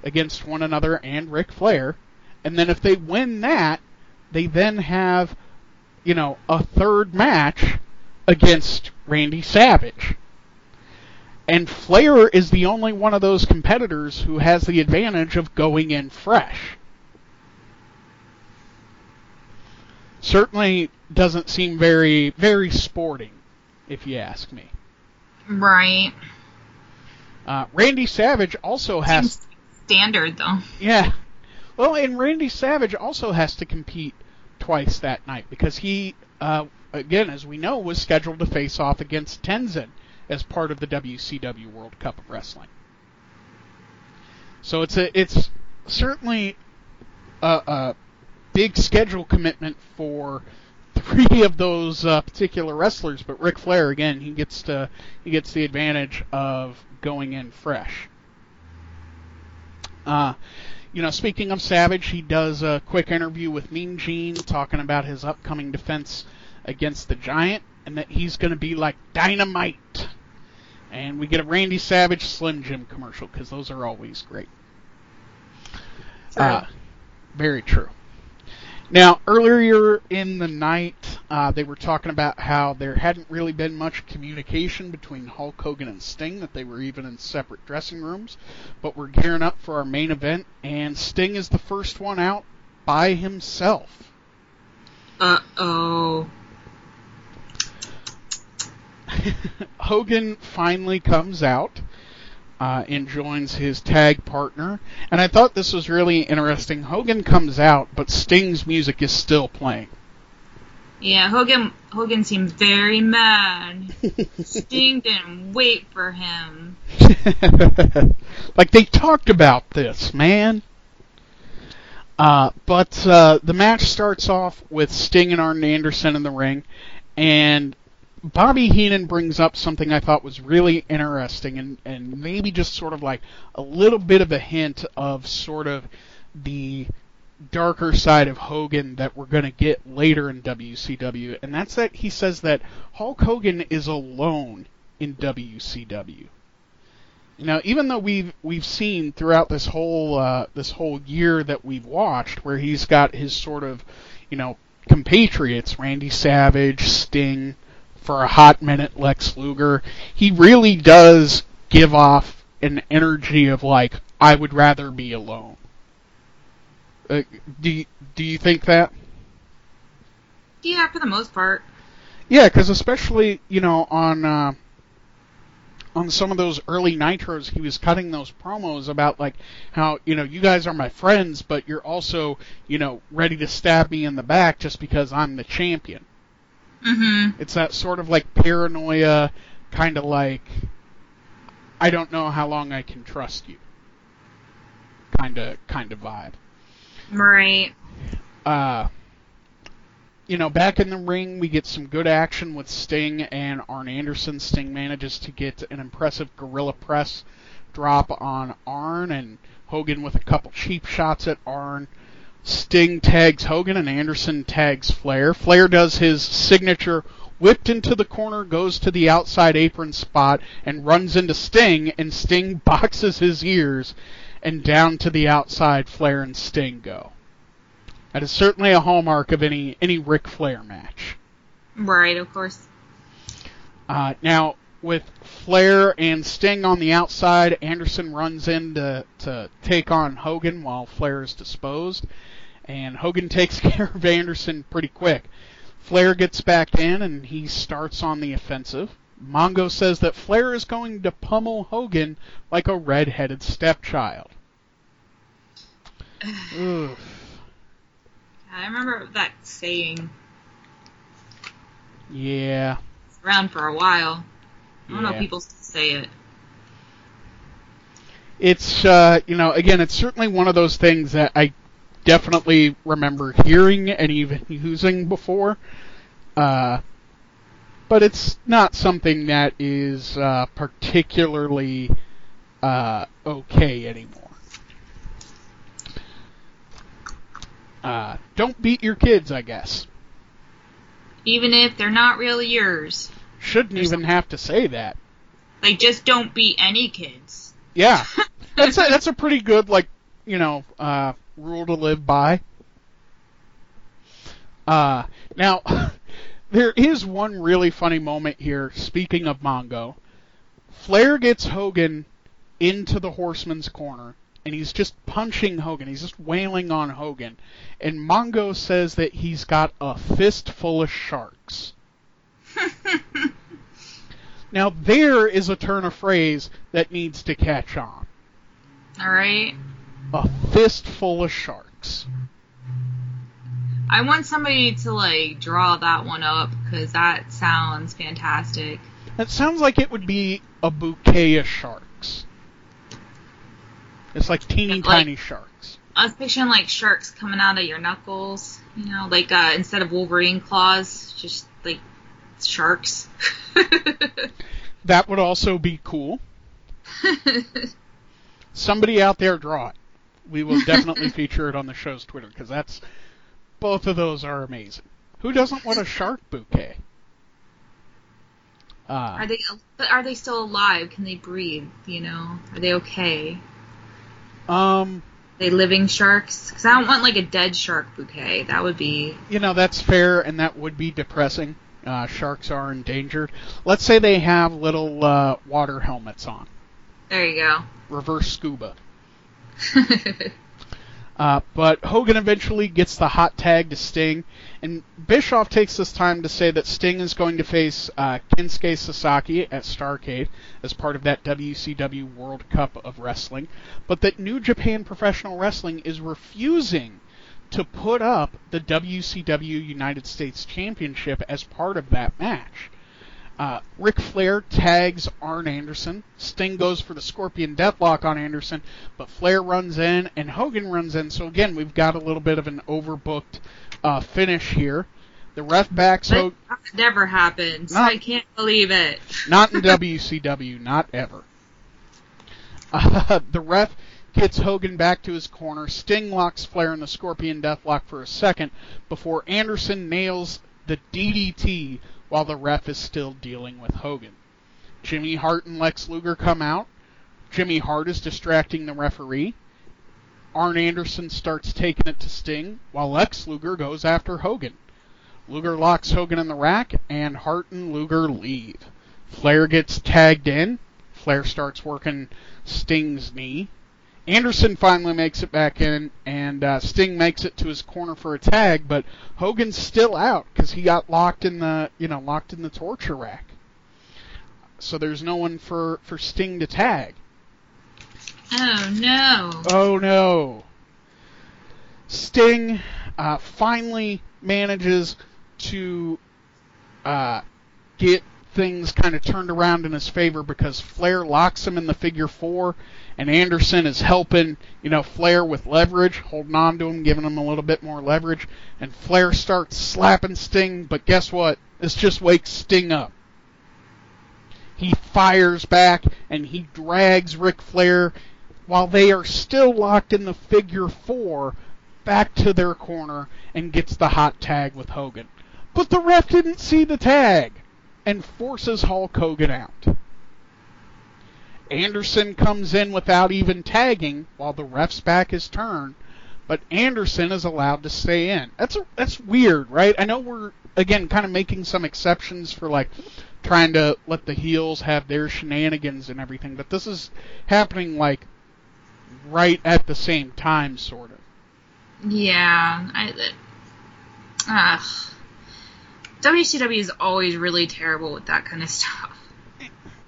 against one another and Ric Flair. And then if they win that, they then have, you know, a third match against Randy Savage. And Flair is the only one of those competitors who has the advantage of going in fresh. Certainly doesn't seem very very sporting, if you ask me. Right. Uh, Randy Savage also has Seems standard though. yeah. Well, and Randy Savage also has to compete twice that night because he, uh, again, as we know, was scheduled to face off against Tenzan as part of the WCW World Cup of Wrestling. So it's a it's certainly a, a big schedule commitment for three of those uh, particular wrestlers, but Ric Flair again he gets to he gets the advantage of going in fresh. Uh, you know, speaking of Savage, he does a quick interview with Mean Gene talking about his upcoming defense against the Giant and that he's going to be like dynamite. And we get a Randy Savage Slim Jim commercial because those are always great. Uh, very true. Now, earlier in the night, uh, they were talking about how there hadn't really been much communication between Hulk Hogan and Sting, that they were even in separate dressing rooms. But we're gearing up for our main event, and Sting is the first one out by himself. Uh oh. Hogan finally comes out uh, and joins his tag partner. And I thought this was really interesting. Hogan comes out, but Sting's music is still playing. Yeah, Hogan Hogan seemed very mad. Sting didn't wait for him. like they talked about this, man. Uh, but uh, the match starts off with Sting and Arn Anderson in the ring, and Bobby Heenan brings up something I thought was really interesting, and and maybe just sort of like a little bit of a hint of sort of the darker side of Hogan that we're going to get later in WCW, and that's that he says that Hulk Hogan is alone in WCW. Now, even though we've we've seen throughout this whole uh, this whole year that we've watched, where he's got his sort of, you know, compatriots, Randy Savage, Sting, for a hot minute, Lex Luger, he really does give off an energy of like, I would rather be alone. Uh, do you, do you think that? Yeah, for the most part. Yeah, because especially you know on uh, on some of those early nitros, he was cutting those promos about like how you know you guys are my friends, but you're also you know ready to stab me in the back just because I'm the champion. Mm-hmm. It's that sort of like paranoia, kind of like I don't know how long I can trust you. Kind of kind of vibe. Right. Uh, you know, back in the ring, we get some good action with Sting and Arn Anderson. Sting manages to get an impressive gorilla press drop on Arn, and Hogan with a couple cheap shots at Arn. Sting tags Hogan, and Anderson tags Flair. Flair does his signature whipped into the corner, goes to the outside apron spot, and runs into Sting, and Sting boxes his ears, and down to the outside, Flair and Sting go. That is certainly a hallmark of any any Ric Flair match. Right, of course. Uh, now with Flair and Sting on the outside, Anderson runs in to, to take on Hogan while Flair is disposed, and Hogan takes care of Anderson pretty quick. Flair gets back in and he starts on the offensive. Mongo says that Flair is going to pummel Hogan like a red-headed stepchild. Oof. I remember that saying Yeah. It's around for a while. I don't know Yeah. if people still say it. it's uh, you know again it's certainly one of those things that I definitely remember hearing and even using before. Uh, but it's not something that is uh, particularly uh, okay anymore. Uh, don't beat your kids I guess. Even if they're not really yours. shouldn't There's even have to say that. Like, just don't beat any kids. Yeah, that's a, that's a pretty good like you know uh, rule to live by. Uh, now there is one really funny moment here. Speaking of Mongo, Flair gets Hogan into the Horseman's corner, and he's just punching Hogan. He's just wailing on Hogan, and Mongo says that he's got a fist full of sharks. Now there is a turn of phrase that needs to catch on. Alright? A fistful of sharks. I want somebody to, like, draw that one up, because that sounds fantastic. That sounds like it would be a bouquet of sharks. It's like teeny Like- tiny sharks. I was picturing, like, sharks coming out of your knuckles, you know, like, uh, instead of Wolverine claws, just, like, sharks. That would also be cool. Somebody out there draw it. We will definitely feature it on the show's Twitter because that's both of those are amazing. Who doesn't want a shark bouquet? Uh, Are they but are they still alive? Can they breathe? You know, are they okay? um, Are they living sharks? Because I don't want like a dead shark bouquet. That would be you know that's fair and that would be depressing. Uh, sharks are endangered. Let's say they have little uh, water helmets on, there. You go. reverse scuba. Uh, but Hogan eventually gets the hot tag to Sting, and Bischoff takes this time to say that Sting is going to face uh, Kensuke Sasaki at Starcade as part of that WCW World Cup of Wrestling, but that New Japan Professional Wrestling is refusing to put up the WCW United States Championship as part of that match. Uh, Ric Flair tags Arn Anderson. Sting goes for the Scorpion Deathlock on Anderson, but Flair runs in and Hogan runs in. So again, we've got a little bit of an overbooked uh, finish here. The ref backs That Hogan. never happens. Not- I can't believe it. Not in WCW, not ever. Uh, the ref gets Hogan back to his corner. Sting locks Flair in the Scorpion Deathlock for a second before Anderson nails the DDT while the ref is still dealing with Hogan. Jimmy Hart and Lex Luger come out. Jimmy Hart is distracting the referee. Arn Anderson starts taking it to Sting while Lex Luger goes after Hogan. Luger locks Hogan in the rack, and Hart and Luger leave. Flair gets tagged in. Flair starts working Sting's knee. Anderson finally makes it back in, and uh, Sting makes it to his corner for a tag, but Hogan's still out because he got locked in the you know locked in the torture rack. So there's no one for for Sting to tag. Oh no. Oh no. Sting uh, finally manages to uh, get things kind of turned around in his favor because Flair locks him in the figure four, and Anderson is helping, you know, Flair with leverage, holding on to him, giving him a little bit more leverage, and Flair starts slapping Sting, but guess what? This just wakes Sting up. He fires back and he drags Ric Flair while they are still locked in the figure four back to their corner and gets the hot tag with Hogan. But the ref didn't see the tag and forces Hulk Hogan out. Anderson comes in without even tagging while the ref's back is turned, but Anderson is allowed to stay in. That's a, that's weird, right? I know we're again kind of making some exceptions for like trying to let the heels have their shenanigans and everything, but this is happening like right at the same time, sort of. Yeah, I. Uh, WCW is always really terrible with that kind of stuff.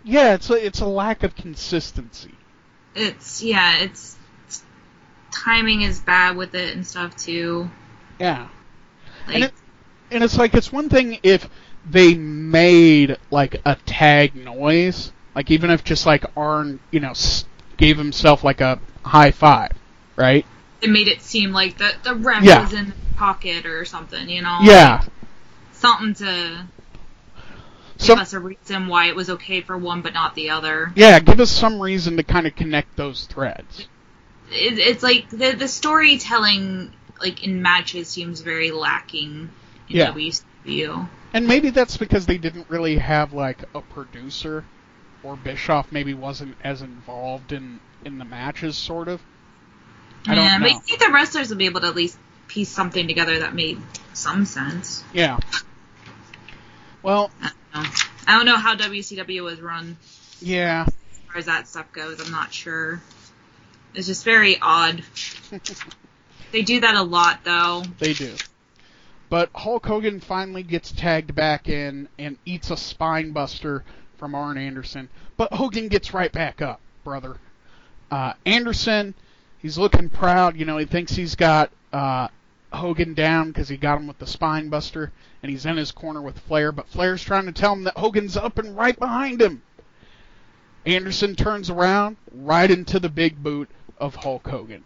Yeah, it's a, it's a lack of consistency. It's yeah, it's, timing is bad with it and stuff too. Yeah. Like, and, it, and it's like it's one thing if they made like a tag noise, like even if just like Arn, you know, gave himself like a high five, right? It made it seem like the the ref Yeah. was in the pocket or something, you know. Yeah. Something to give Some, us a reason why it was okay for one but not the other. yeah, give us some reason to kind of connect those threads. It, it's like the the storytelling like in matches seems very lacking in Yeah. WCW. And maybe that's because they didn't really have like a producer, or Bischoff maybe wasn't as involved in in the matches, sort of. I don't yeah, know. but you think the wrestlers would be able to at least piece something together that made some sense. Yeah. Well, I don't know, I don't know how WCW was run yeah. as far as that stuff goes. I'm not sure. It's just very odd. They do that a lot, though. They do. But Hulk Hogan finally gets tagged back in and eats a spine buster from Arn Anderson. But Hogan gets right back up, brother. Uh, Anderson, he's looking proud. You know, he thinks he's got uh, Hogan down because he got him with the spine buster, and he's in his corner with Flair. But Flair's trying to tell him that Hogan's up and right behind him. Anderson turns around right into the big boot of Hulk Hogan.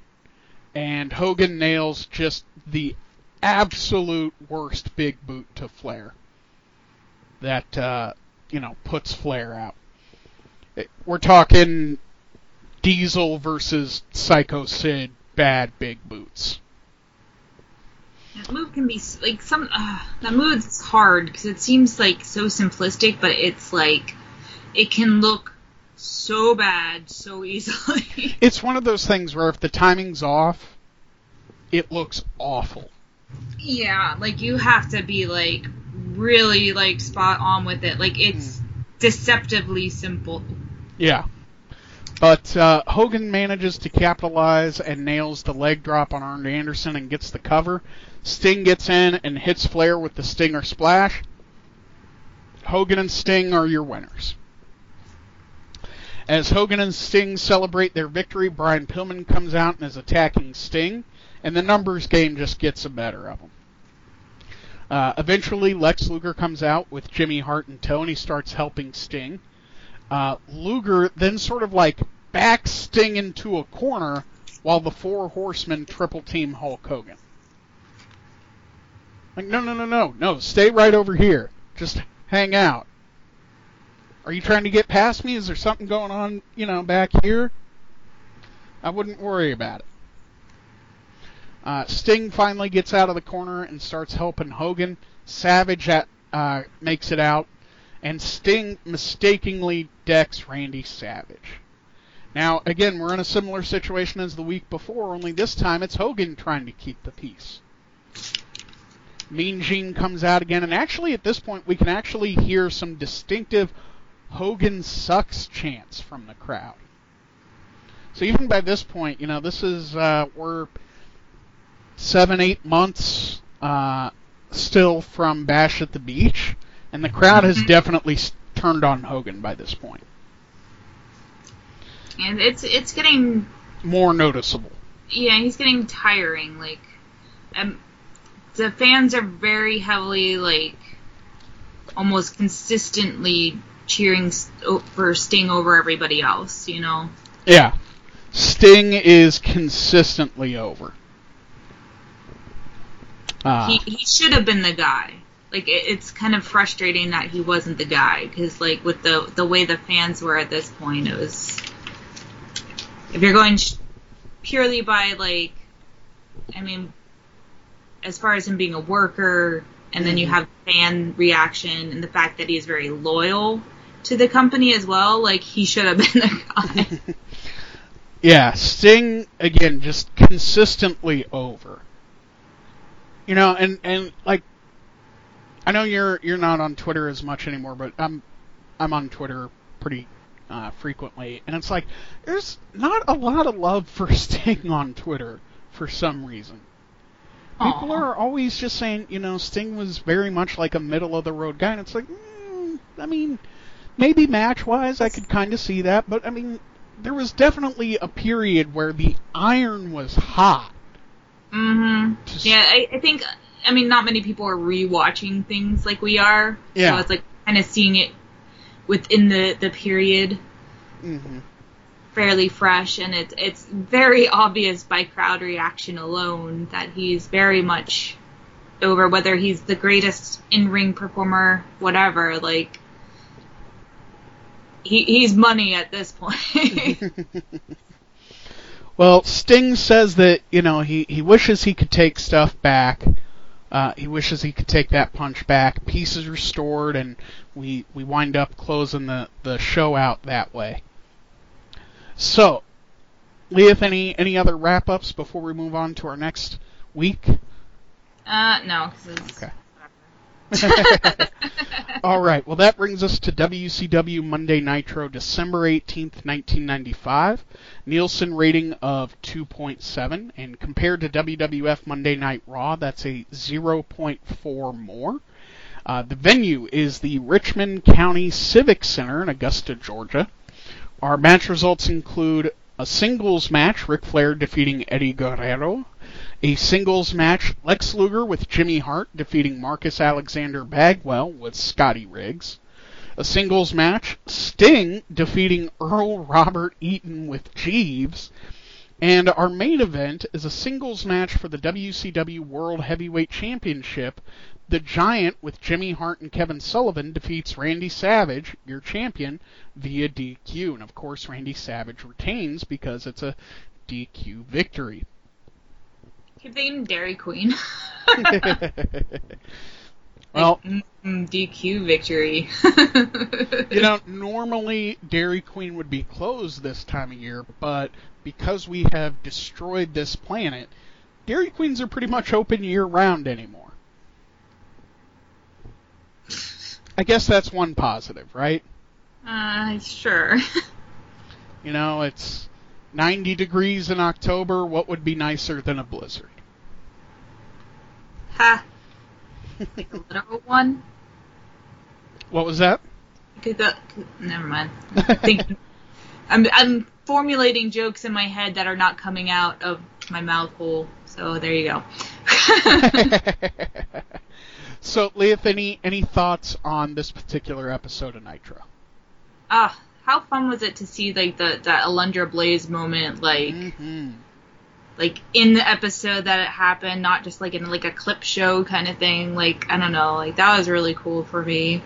And Hogan nails just the absolute worst big boot to Flair. That, uh, you know, puts Flair out. We're talking Diesel versus Psycho Sid bad big boots. That move can be like some. Uh, that move's hard because it seems like so simplistic, but it's like it can look so bad so easily. It's one of those things where if the timing's off, it looks awful. yeah, like you have to be like really like spot on with it. Like it's deceptively simple. Yeah. But uh, Hogan manages to capitalize and nails the leg drop on Arn Anderson and gets the cover. Sting gets in and hits Flair with the Stinger Splash. Hogan and Sting are your winners. As Hogan and Sting celebrate their victory, Brian Pillman comes out and is attacking Sting, and the numbers game just gets the better of him. Uh, eventually, Lex Luger comes out with Jimmy Hart and Tony starts helping Sting. Uh, Luger then sort of like backs Sting into a corner while the four horsemen triple team Hulk Hogan. Like, no, no, no, no, no, stay right over here. Just hang out. Are you trying to get past me? Is there something going on, you know, back here? I wouldn't worry about it. Uh, Sting finally gets out of the corner and starts helping Hogan. Savage at, uh, makes it out, and Sting mistakenly decks Randy Savage. Now, again, we're in a similar situation as the week before, only this time it's Hogan trying to keep the peace. Mean Gene comes out again, and actually at this point we can actually hear some distinctive Hogan sucks chants from the crowd. So even by this point, you know, this is uh, we're seven, eight months uh, still from Bash at the Beach, and the crowd has Mhm. definitely turned on Hogan by this point. And it's it's getting More noticeable. yeah, he's getting tiring. Like, um, the fans are very heavily like almost consistently cheering for Sting over everybody else. You know. Yeah. Sting is consistently over. Uh, he he should have been the guy. Like it, it's kind of frustrating that he wasn't the guy because like with the the way the fans were at this point, it was. If you're going sh- purely by like, I mean, as far as him being a worker, and then you Mhm. have fan reaction and the fact that he's very loyal to the company as well, like he should have been the guy. yeah, Sting again just consistently over. You know, and and like I know you're you're not on Twitter as much anymore, but I'm I'm on Twitter pretty uh, frequently, and it's like there's not a lot of love for Sting on Twitter for some reason. People are always just saying, you know, Sting was very much like a middle of the road guy, and it's like, mm, I mean, maybe match wise, I could kind of see that, but I mean, there was definitely a period where the iron was hot. hmm Just- Yeah, I, I think. I mean, not many people are rewatching things like we are. Yeah. So it's like kind of seeing it within the the period hmm fairly fresh, and it's it's very obvious by crowd reaction alone that he's very much over. Whether he's the greatest in ring performer, whatever, like. He, he's money at this point. well, Sting says that you know he he wishes he could take stuff back. Uh, he wishes he could take that punch back. Peace is restored, and we we wind up closing the the show out that way. So, Liath, any any other wrap ups before we move on to our next week? uh, no, 'cause it's Okay. All right. Well, that brings us to WCW Monday Nitro, December 18th, 1995. Nielsen rating of 2.7, and compared to WWF Monday Night Raw, that's a 0.4 more. Uh, the venue is the Richmond County Civic Center in Augusta, Georgia. Our match results include a singles match, Ric Flair defeating Eddie Guerrero. A singles match, Lex Luger with Jimmy Hart defeating Marcus Alexander Bagwell with Scotty Riggs. A singles match, Sting defeating Earl Robert Eaton with Jeeves. And our main event is a singles match for the WCW World Heavyweight Championship. The Giant with Jimmy Hart and Kevin Sullivan defeats Randy Savage, your champion, via DQ. And of course, Randy Savage retains because it's a DQ victory. Keep thinking Dairy Queen. well, Like, mm, mm, DQ victory. you know, normally Dairy Queen would be closed this time of year, but because we have destroyed this planet, Dairy Queens are pretty much open year round anymore. I guess that's one positive, right? uh, sure. You know, it's 90 degrees in October. What would be nicer than a blizzard? Ha. Like a literal one. What was that? Could go, could, never mind. Thinking, I'm I'm formulating jokes in my head that are not coming out of my mouth hole. So there you go. so, Liath, any any thoughts on this particular episode of Nitro? Ah, how fun was it to see like the that Alundra Blaze moment, like hmm like in the episode that it happened, not just like in like a clip show kind of thing. Like I don't know, like that was really cool for me.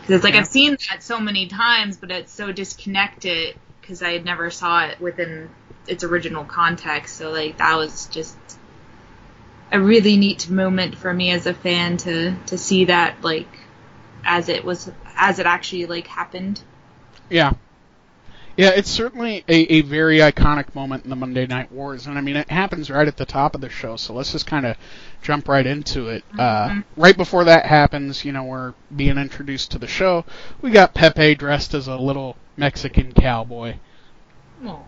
Because it's like Yeah. I've seen that so many times, but it's so disconnected because I had never saw it within its original context. So like that was just a really neat moment for me as a fan to to see that like as it was as it actually like happened. Yeah. Yeah, it's certainly a, a very iconic moment in the Monday Night Wars, and I mean it happens right at the top of the show. So let's just kind of jump right into it. Uh, Mhm. right before that happens, you know, we're being introduced to the show. We got Pepe dressed as a little Mexican cowboy. Oh.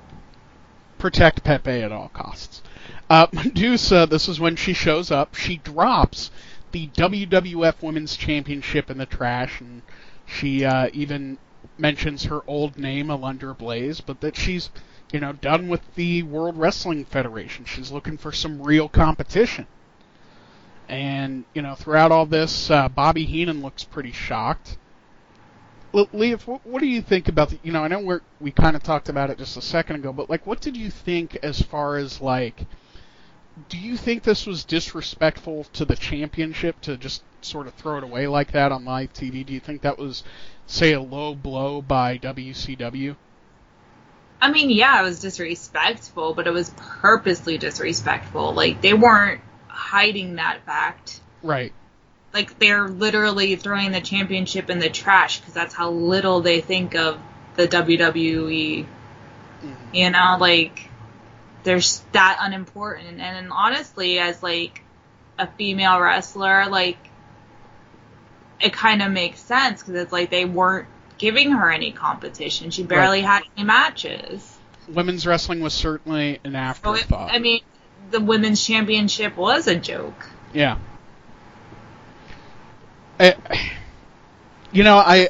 protect Pepe at all costs. Uh, Medusa, this is when she shows up. She drops the WWF Women's Championship in the trash, and she uh, even mentions her old name, Alundra Blaze, but that she's, you know, done with the World Wrestling Federation. She's looking for some real competition. And, you know, throughout all this, uh, Bobby Heenan looks pretty shocked. Liath, what, what do you think about the, you know, I know we're, we kind of talked about it just a second ago, but like, what did you think as far as like, do you think this was disrespectful to the championship to just sort of throw it away like that on live TV? Do you think that was, say, a low blow by WCW? I mean, yeah, it was disrespectful, but it was purposely disrespectful. Like they weren't hiding that fact. Right. Like they're literally throwing the championship in the trash because that's how little they think of the WWE. Mm-hmm. You know, like they're that unimportant. And honestly, as like a female wrestler, like it kind of makes sense because it's like they weren't giving her any competition. She barely right. had any matches. Women's wrestling was certainly an afterthought. So it, I mean, the women's championship was a joke. Yeah. I, you know, I.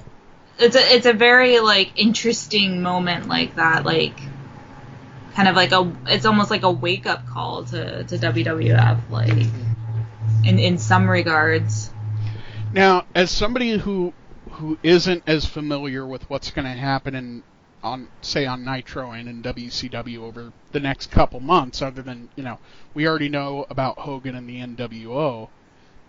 It's a it's a very like interesting moment like that, like kind of like a it's almost like a wake up call to to WWF, like in in some regards. Now, as somebody who who isn't as familiar with what's going to happen in on say on Nitro and in WCW over the next couple months, other than you know we already know about Hogan and the NWO.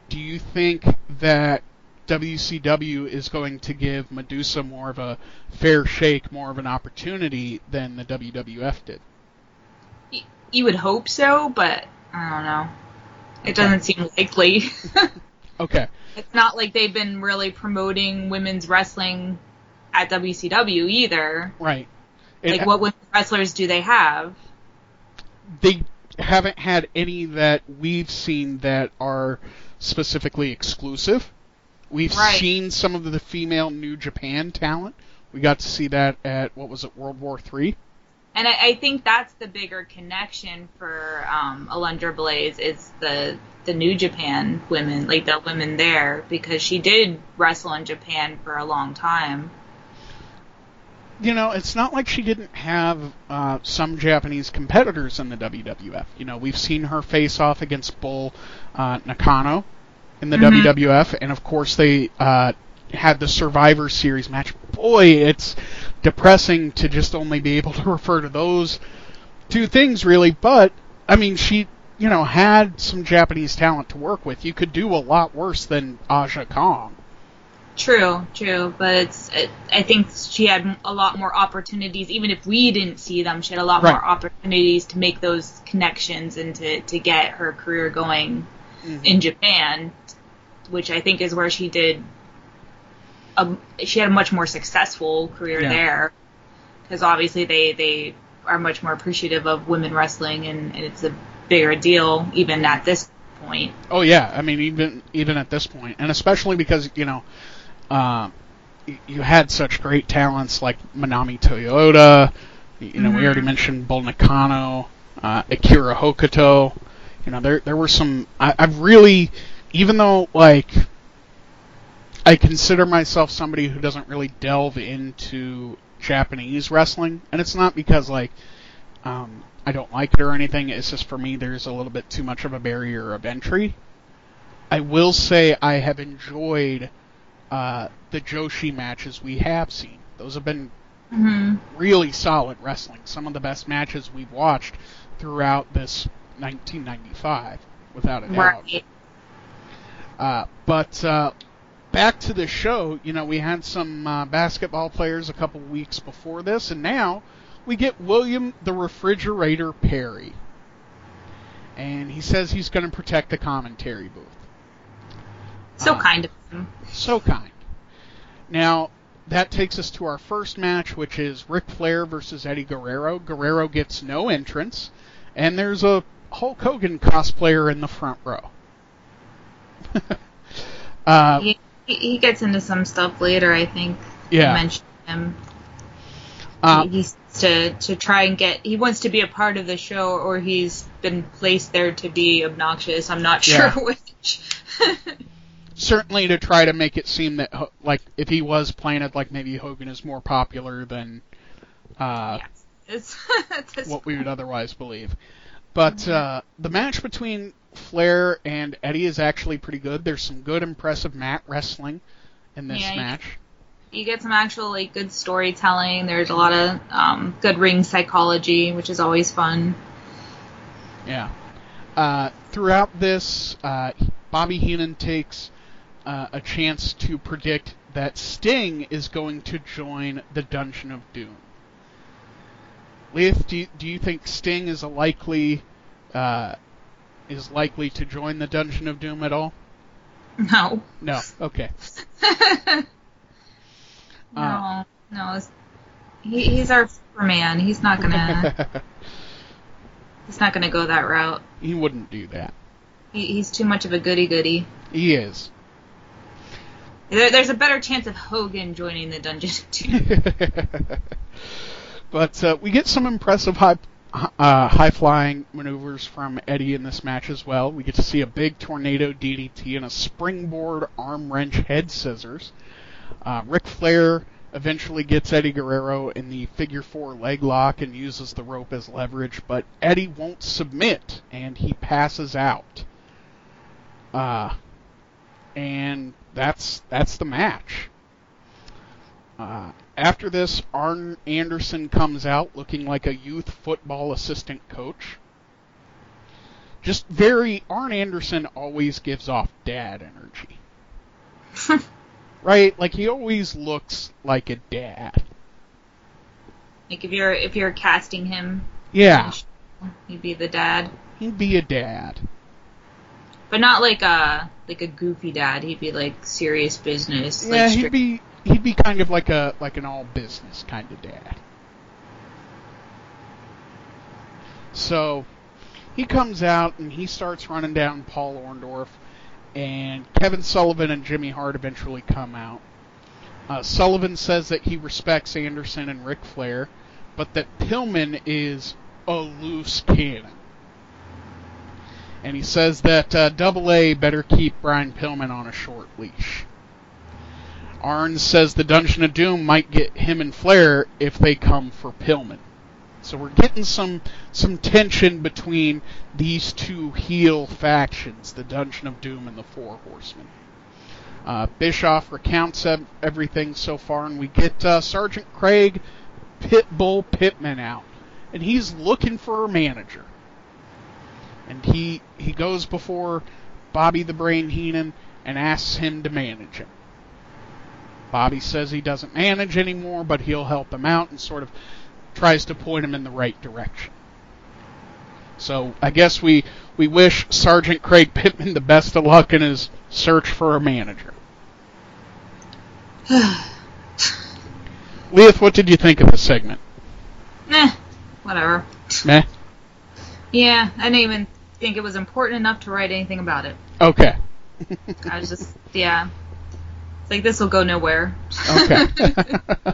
Do you think that WCW is going to give Medusa more of a fair shake, more of an opportunity than the WWF did? You would hope so, but I don't know. It doesn't seem likely. okay. It's not like they've been really promoting women's wrestling at WCW either. Right. Like, what women's wrestlers do they have? They haven't had any that we've seen that are specifically exclusive. We've right. seen some of the female New Japan talent. We got to see that at what was it, World War Three. And I, I think that's the bigger connection for um, Alundra Blaze is the the New Japan women, like the women there, because she did wrestle in Japan for a long time you know, it's not like she didn't have uh, some Japanese competitors in the WWF. You know, we've seen her face off against Bull uh, Nakano in the mm-hmm. WWF, and of course they uh, had the Survivor Series match. Boy, it's depressing to just only be able to refer to those two things, really. But I mean, she, you know, had some Japanese talent to work with. You could do a lot worse than Aja Kong. True, true, but it's it, I think she had a lot more opportunities. Even if we didn't see them, she had a lot right. more opportunities to make those connections and to to get her career going mm-hmm. in Japan, which I think is where she did. A, she had a much more successful career yeah. there, because obviously they they are much more appreciative of women wrestling, and, and it's a bigger deal even at this point. Oh yeah, I mean even even at this point, and especially because you know uh, you had such great talents like Manami Toyota. You know, mm-hmm. we already mentioned Bull Nakano, uh, Akira Hokuto. You know, there there were some. I, I've really, even though like I consider myself somebody who doesn't really delve into Japanese wrestling, and it's not because like um, I don't like it or anything. It's just for me, there's a little bit too much of a barrier of entry. I will say I have enjoyed uh, the Joshi matches we have seen. Those have been mm-hmm. really solid wrestling. Some of the best matches we've watched throughout this 1995, without a doubt. Right. Uh, but uh, back to the show, you know, we had some uh, basketball players a couple weeks before this, and now we get William the Refrigerator Perry. And he says he's going to protect the commentary booth. So uh, kind of him. So kind. Now, that takes us to our first match, which is Ric Flair versus Eddie Guerrero. Guerrero gets no entrance, and there's a Hulk Hogan cosplayer in the front row. uh, he, he, gets into some stuff later, I think. Yeah. mention him. Uh, he, he's to to try and get he wants to be a part of the show or he's been placed there to be obnoxious. I'm not sure Yeah. which. certainly to try to make it seem that Ho- like if he was planted, like maybe Hogan is more popular than uh, yes. It's, what we would otherwise believe. But uh, the match between Flair and Eddie is actually pretty good. There's some good, impressive mat wrestling in this Yeah, you- match. you get some actual like good storytelling. There's a lot of um, good ring psychology, which is always fun. Yeah. Uh, throughout this, uh, Bobby Heenan takes uh, a chance to predict that Sting is going to join the Dungeon of Doom. Liath, do you, do you think Sting is a likely uh, is likely to join the Dungeon of Doom at all? No. No. Okay. no, Uh. no. He, he's our Superman. He's not gonna. he's not gonna go that route. he wouldn't do that. He, he's too much of a goody goody. He is. There, there's a better chance of Hogan joining the Dungeon too. but uh, we get some impressive high uh, high flying maneuvers from Eddie in this match as well. We get to see a big tornado DDT and a springboard arm wrench head scissors. Uh, Ric Flair eventually gets Eddie Guerrero in the figure four leg lock and uses the rope as leverage, but Eddie won't submit and he passes out. Uh, and that's that's the match. Uh, after this, Arn Anderson comes out looking like a youth football assistant coach. Just very Arn Anderson always gives off dad energy. right? Like he always looks like a dad. like if you're if you're casting him, Yeah, he'd be the dad, he'd be a dad. but not like a like a goofy dad. He'd be like serious business. Yeah, like he'd be he'd be kind of like a like an all business kind of dad. So he comes out and he starts running down Paul Orndorff, and Kevin Sullivan and Jimmy Hart eventually come out. Uh, Sullivan says that he respects Anderson and Ric Flair, but that Pillman is a loose cannon. And he says that uh, Double A better keep Brian Pillman on a short leash. Arn says the Dungeon of Doom might get him and Flair if they come for Pillman. So we're getting some some tension between these two heel factions, the Dungeon of Doom and the Four Horsemen. Uh, Bischoff recounts everything so far, and we get uh, Sergeant Craig Pitbull Pittman out, and he's looking for a manager. And he he goes before Bobby the Brain Heenan and asks him to manage him. Bobby says he doesn't manage anymore, but he'll help him out and sort of tries to point him in the right direction. So I guess we we wish Sergeant Craig Pittman the best of luck in his search for a manager. Liath, what did you think of the segment? Nah, whatever. Meh. Yeah, I didn't even think it was important enough to write anything about it. Okay. I was just, yeah. It's like this will go nowhere. Okay.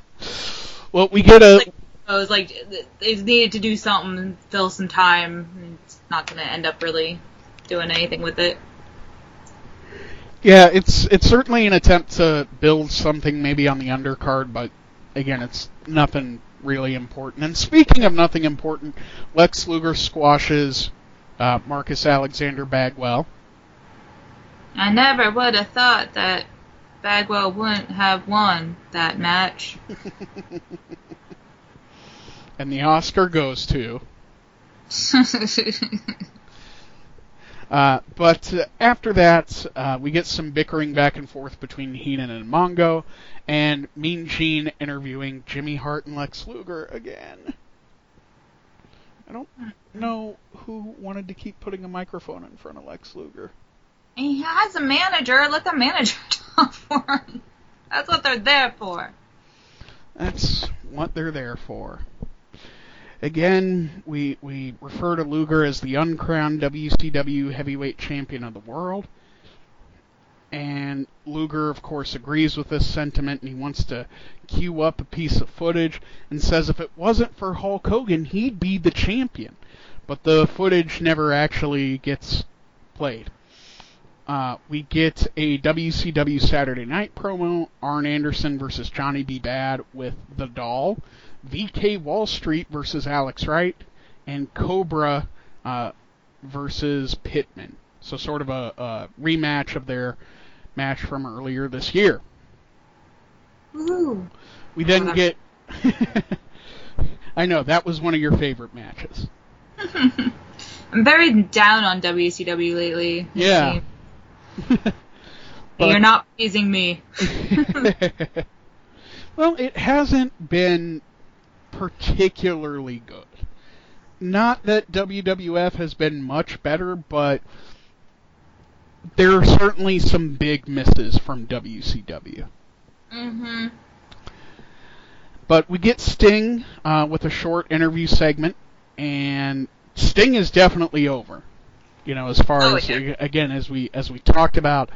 well, we get a Like, I was like, they needed to do something and fill some time. It's not going to end up really doing anything with it. Yeah, it's it's certainly an attempt to build something maybe on the undercard, but again, it's nothing really important. And speaking of nothing important, Lex Luger squashes uh, Marcus Alexander Bagwell. I never would have thought that Bagwell wouldn't have won that match. and the Oscar goes to. Uh, but uh, after that, uh, we get some bickering back and forth between Heenan and Mongo, and Mean Gene interviewing Jimmy Hart and Lex Luger again. I don't know who wanted to keep putting a microphone in front of Lex Luger. He has a manager. Let the manager talk for him. That's what they're there for. That's what they're there for. Again, we we refer to Luger as the uncrowned WCW heavyweight champion of the world. And Luger, of course, agrees with this sentiment and he wants to cue up a piece of footage and says if it wasn't for Hulk Hogan, he'd be the champion. But the footage never actually gets played. Uh, we get a WCW Saturday Night promo, Arn Anderson versus Johnny B. Bad with The Doll, VK Wall Street versus Alex Wright, and Cobra uh, versus Pittman. So sort of a, a rematch of their match from earlier this year. Woo. We then get. I know that was one of your favorite matches. I'm very down on WCW lately. Yeah. You're not pleasing me. well, it hasn't been particularly good. Not that WWF has been much better, but there are certainly some big misses from WCW. Mm-hmm. But we get Sting uh, with a short interview segment, and Sting is definitely over. You know, as far Oh, as yeah. again as we as we talked about,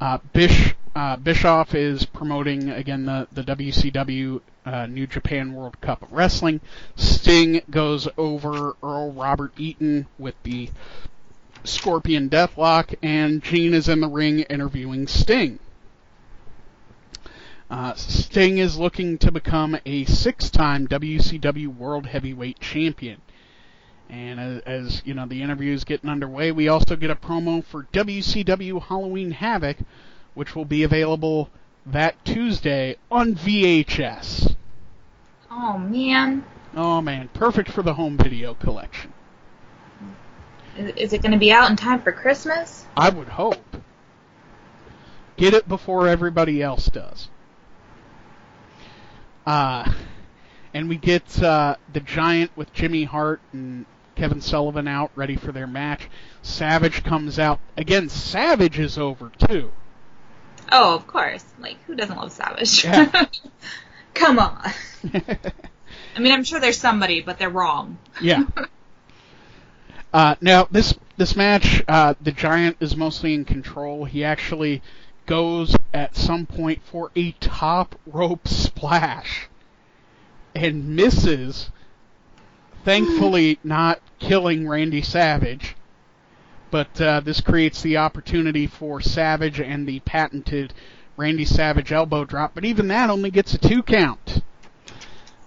uh, Bish uh, Bischoff is promoting again the the WCW uh, New Japan World Cup of Wrestling. Sting goes over Earl Robert Eaton with the Scorpion Deathlock, and Gene is in the ring interviewing Sting. Uh, Sting is looking to become a six-time WCW World Heavyweight Champion. And as, as you know, the interview is getting underway. We also get a promo for WCW Halloween Havoc, which will be available that Tuesday on VHS. Oh man, Oh man, perfect for the home video collection. is, is it going to be out in time for Christmas? I would hope. Get it before everybody else does. Uh, and we get uh, the Giant with Jimmy Hart and Kevin Sullivan out ready for their match. Savage comes out. Again, Savage is over too. Oh, of course. Like, who doesn't love Savage? Yeah. Come on. I mean, I'm sure there's somebody, but they're wrong. yeah. Uh, now this this match, uh, the Giant is mostly in control. He actually goes at some point for a top rope splash and misses. Thankfully, not killing Randy Savage. But uh, this creates the opportunity for Savage and the patented Randy Savage elbow drop. But even that only gets a two count.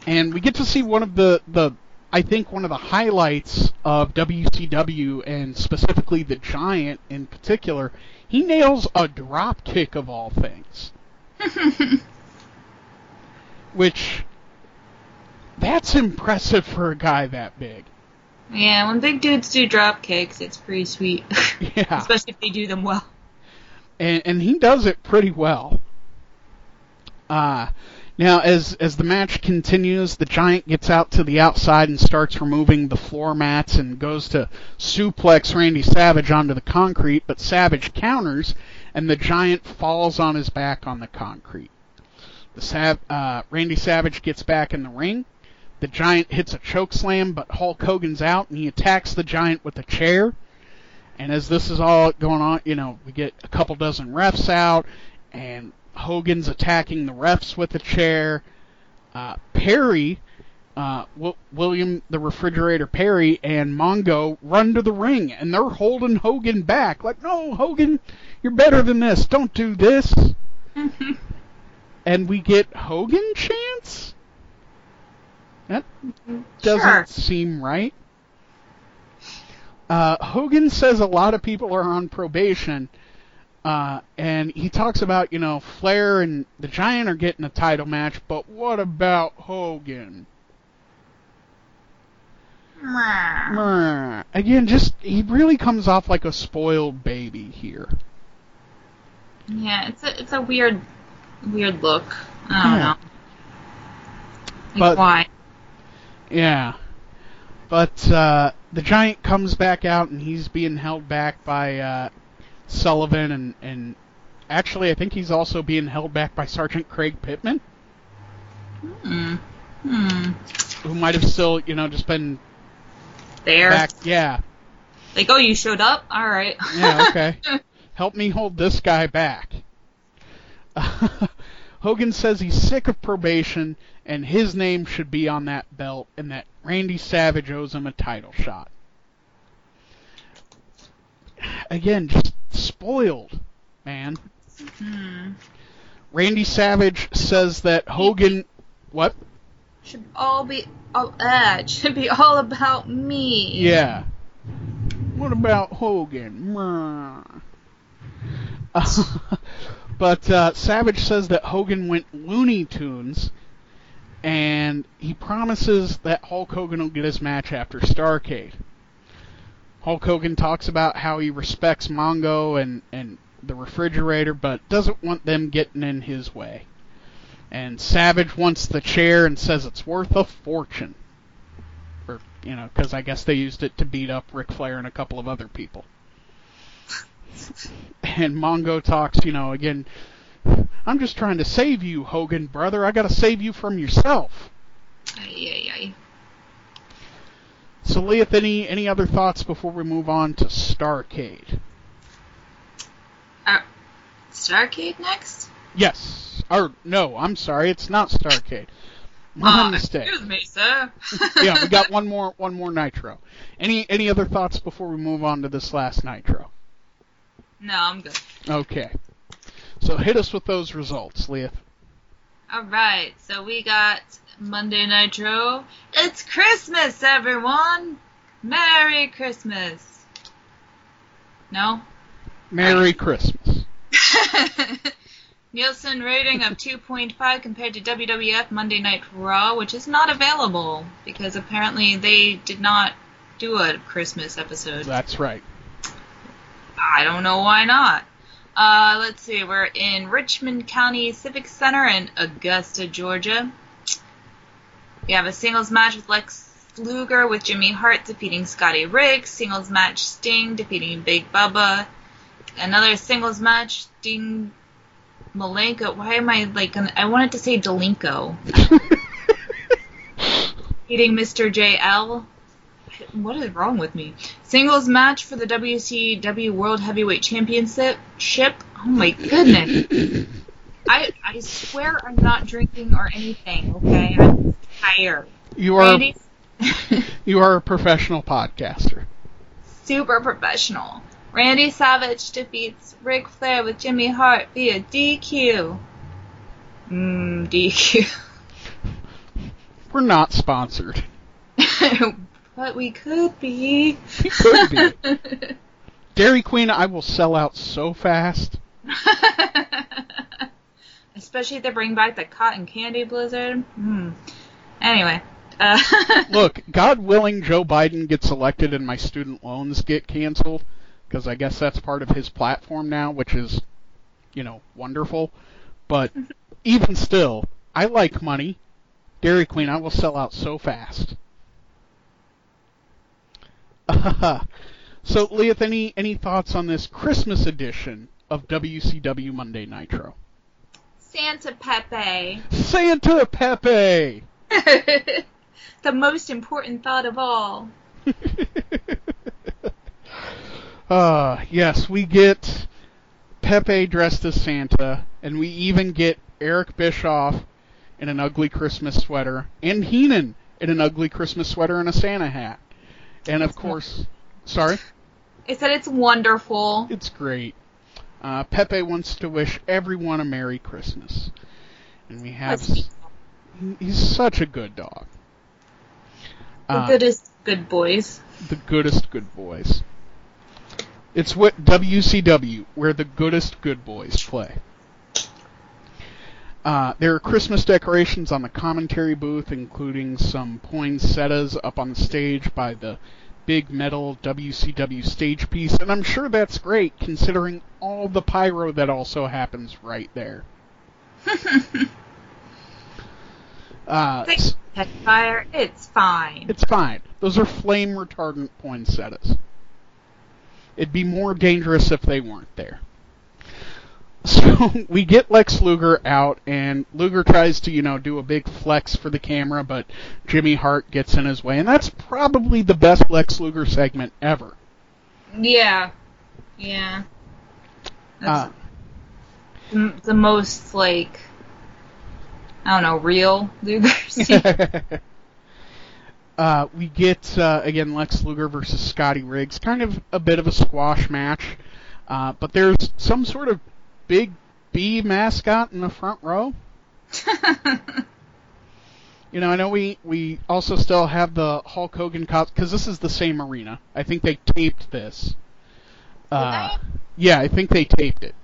And we get to see one of the, the I think one of the highlights of WCW and specifically the Giant in particular. He nails a drop kick of all things. Which that's impressive for a guy that big. Yeah, when big dudes do drop kicks, it's pretty sweet. Yeah. Especially if they do them well. and, and he does it pretty well. Uh, now, as as the match continues, the giant gets out to the outside and starts removing the floor mats and goes to suplex Randy Savage onto the concrete, but Savage counters, and the giant falls on his back on the concrete. The Sav- uh, Randy Savage gets back in the ring. The giant hits a choke slam, but Hulk Hogan's out, and he attacks the giant with a chair. And as this is all going on, you know, we get a couple dozen refs out, and Hogan's attacking the refs with a chair. Uh, Perry, uh, w- William the Refrigerator Perry, and Mongo run to the ring, and they're holding Hogan back. Like, no, Hogan, you're better than this. Don't do this. and we get Hogan chants? That doesn't Sure. seem right. Uh, Hogan says a lot of people are on probation, uh, and he talks about, you know, Flair and the Giant are getting a title match, but what about Hogan? Again, just, he really comes off like a spoiled baby here. Yeah, it's a it's a weird weird look. I don't Yeah. know. Like But- why? Yeah. But uh, the giant comes back out and he's being held back by uh, Sullivan and, and actually I think he's also being held back by Sergeant Craig Pittman, Hmm. Hmm. who might have still, you know, just been There. back. Yeah. Like, oh, you showed up. All right. Yeah, okay. Help me hold this guy back. Hogan says he's sick of probation and his name should be on that belt and that Randy Savage owes him a title shot. Again, just spoiled, man. Hmm. Randy Savage says that Hogan. What? Should all be all uh, should be all about me. Yeah. What about Hogan? Mwah. but uh, Savage says that Hogan went Looney Tunes, and he promises that Hulk Hogan will get his match after Starcade. Hulk Hogan talks about how he respects Mongo and, and the refrigerator, but doesn't want them getting in his way. And Savage wants the chair and says it's worth a fortune. Or, you know, because I guess they used it to beat up Ric Flair and a couple of other people. And Mongo talks, you know, again, I'm just trying to save you, Hogan, brother. I gotta save you from yourself. Ay, ay, ay. So, Liath, any, any other thoughts before we move on to Starcade? Uh, Starcade next? Yes. Or, no, I'm sorry, it's not Starcade. My Uh, mistake. Excuse me, sir. yeah, we got one more one more Nitro. Any any other thoughts before we move on to this last Nitro? No, I'm good. Okay. So hit us with those results, Liath. Alright, so we got Monday Nitro. It's Christmas, everyone! Merry Christmas! No? Merry Christmas. Nielsen rating of 2.5 compared to WWF Monday Night Raw, which is not available because apparently they did not do a Christmas episode. That's right. I don't know why not. Uh, let's see, we're in Richmond County Civic Center in Augusta, Georgia. We have a singles match with Lex Luger with Jimmy Hart defeating Scotty Riggs. Singles match Sting defeating Big Bubba. Another singles match Sting Malenko. Why am I like? I wanted to say Delinko. Beating Mr. JL. What is wrong with me? Singles match for the WCW World Heavyweight Championship. Oh my goodness. I I swear I'm not drinking or anything. Okay, I'm tired. You are you are a professional podcaster. super professional. Randy Savage defeats Ric Flair with Jimmy Hart via DQ. Mmm, DQ. We're not sponsored. but we could be. We could be. Dairy Queen, I will sell out so fast. Especially if they bring back the cotton candy blizzard. Hmm. Anyway. Uh, Look, God willing, Joe Biden gets elected and my student loans get canceled, because I guess that's part of his platform now, which is, you know, wonderful. But even still, I like money. Dairy Queen, I will sell out so fast. so, Liath, any any thoughts on this Christmas edition of WCW Monday Nitro? Santa Pepe. Santa Pepe. the most important thought of all. uh, yes, we get Pepe dressed as Santa, and we even get Eric Bischoff in an ugly Christmas sweater, and Heenan in an ugly Christmas sweater and a Santa hat. And of course, sorry? I said it's wonderful. It's great. Uh, Pepe wants to wish everyone a Merry Christmas. And we have. That's He's such a good dog. the Uh, goodest good boys. the goodest good boys. It's what WCW, where the goodest good boys play. Uh, there are Christmas decorations on the commentary booth, including some poinsettias up on the stage by the big metal WCW stage piece, and I'm sure that's great considering all the pyro that also happens right there. uh, Pet Fire. It's fine. it's fine. Those are flame retardant poinsettias. It'd be more dangerous if they weren't there. So we get Lex Luger out, and Luger tries to, you know, do a big flex for the camera, but Jimmy Hart gets in his way, and that's probably the best Lex Luger segment ever. Yeah. Yeah. That's Uh, the, the most like I don't know, real Luger. uh, we get uh, again Lex Luger versus Scotty Riggs, kind of a bit of a squash match, uh, but there's some sort of big B mascot in the front row. You know, I know we we also still have the Hulk Hogan cos because this is the same arena. I think they taped this. Uh, yeah, I think they taped it,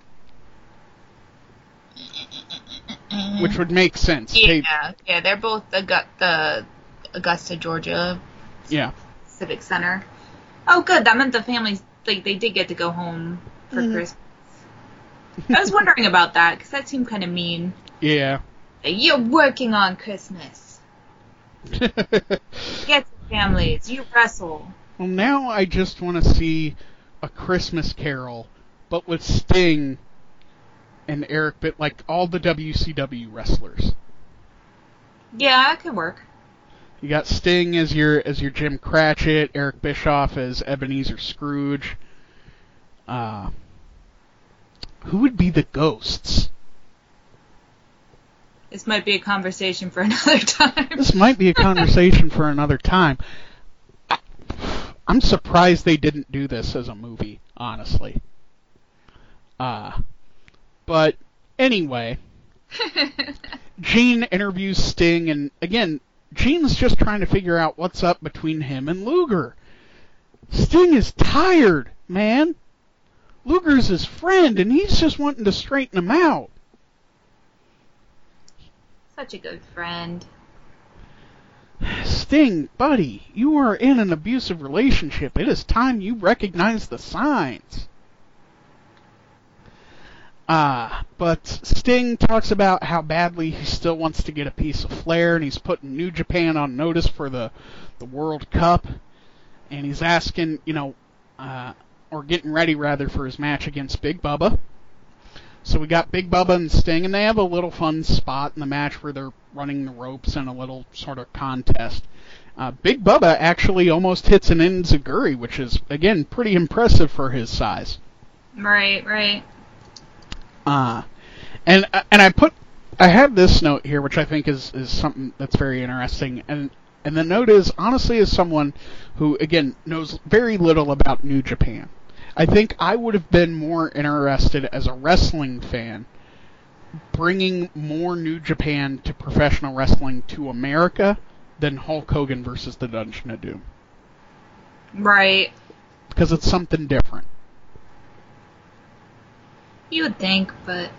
which would make sense. They- yeah, yeah, they're both the the Augusta, Georgia yeah. Civic Center. Oh, good. That meant the families like they did get to go home for Mhm. Christmas. I was wondering about that because that seemed kind of mean. Yeah. You're working on Christmas. Get to families. You wrestle. well, now I just want to see a Christmas Carol, but with Sting and Eric but like all the WCW wrestlers. Yeah, that could work. You got Sting as your as your Jim Cratchit, Eric Bischoff as Ebenezer Scrooge. Uh, who would be the ghosts? This might be a conversation for another time. This might be a conversation for another time. I'm surprised they didn't do this as a movie, honestly. Uh, but anyway, Gene interviews Sting, and again, Gene's just trying to figure out what's up between him and Luger. Sting is tired, man. Luger's his friend, and he's just wanting to straighten him out. Such a good friend. Sting, buddy, you are in an abusive relationship. It is time you recognize the signs. Uh, but Sting talks about how badly he still wants to get a piece of Flair, and he's putting New Japan on notice for the, the World Cup. And he's asking, you know, uh, or getting ready rather for his match against Big Bubba. So we got Big Bubba and Sting, and they have a little fun spot in the match where they're running the ropes in a little sort of contest. Uh, Big Bubba actually almost hits an Enziguri, which is again pretty impressive for his size. Right, right. Uh, and and I put I have this note here, which I think is is something that's very interesting. And and the note is honestly, as someone who again knows very little about New Japan, I think I would have been more interested as a wrestling fan bringing more New Japan to professional wrestling to America than Hulk Hogan versus the Dungeon of Doom Right. because it's something different. You would think, but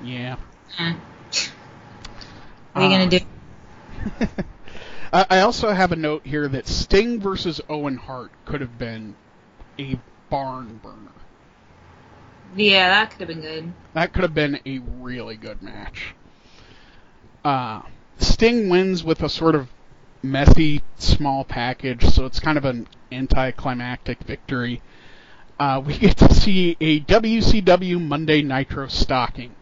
Yeah. eh. what are you Uh, gonna do? I I also have a note here that Sting versus Owen Hart could have been a barn burner. Yeah, that could have been good. That could have been a really good match. Uh, Sting wins with a sort of messy small package, so it's kind of an anticlimactic victory. Uh, we get to see a WCW Monday Nitro stocking.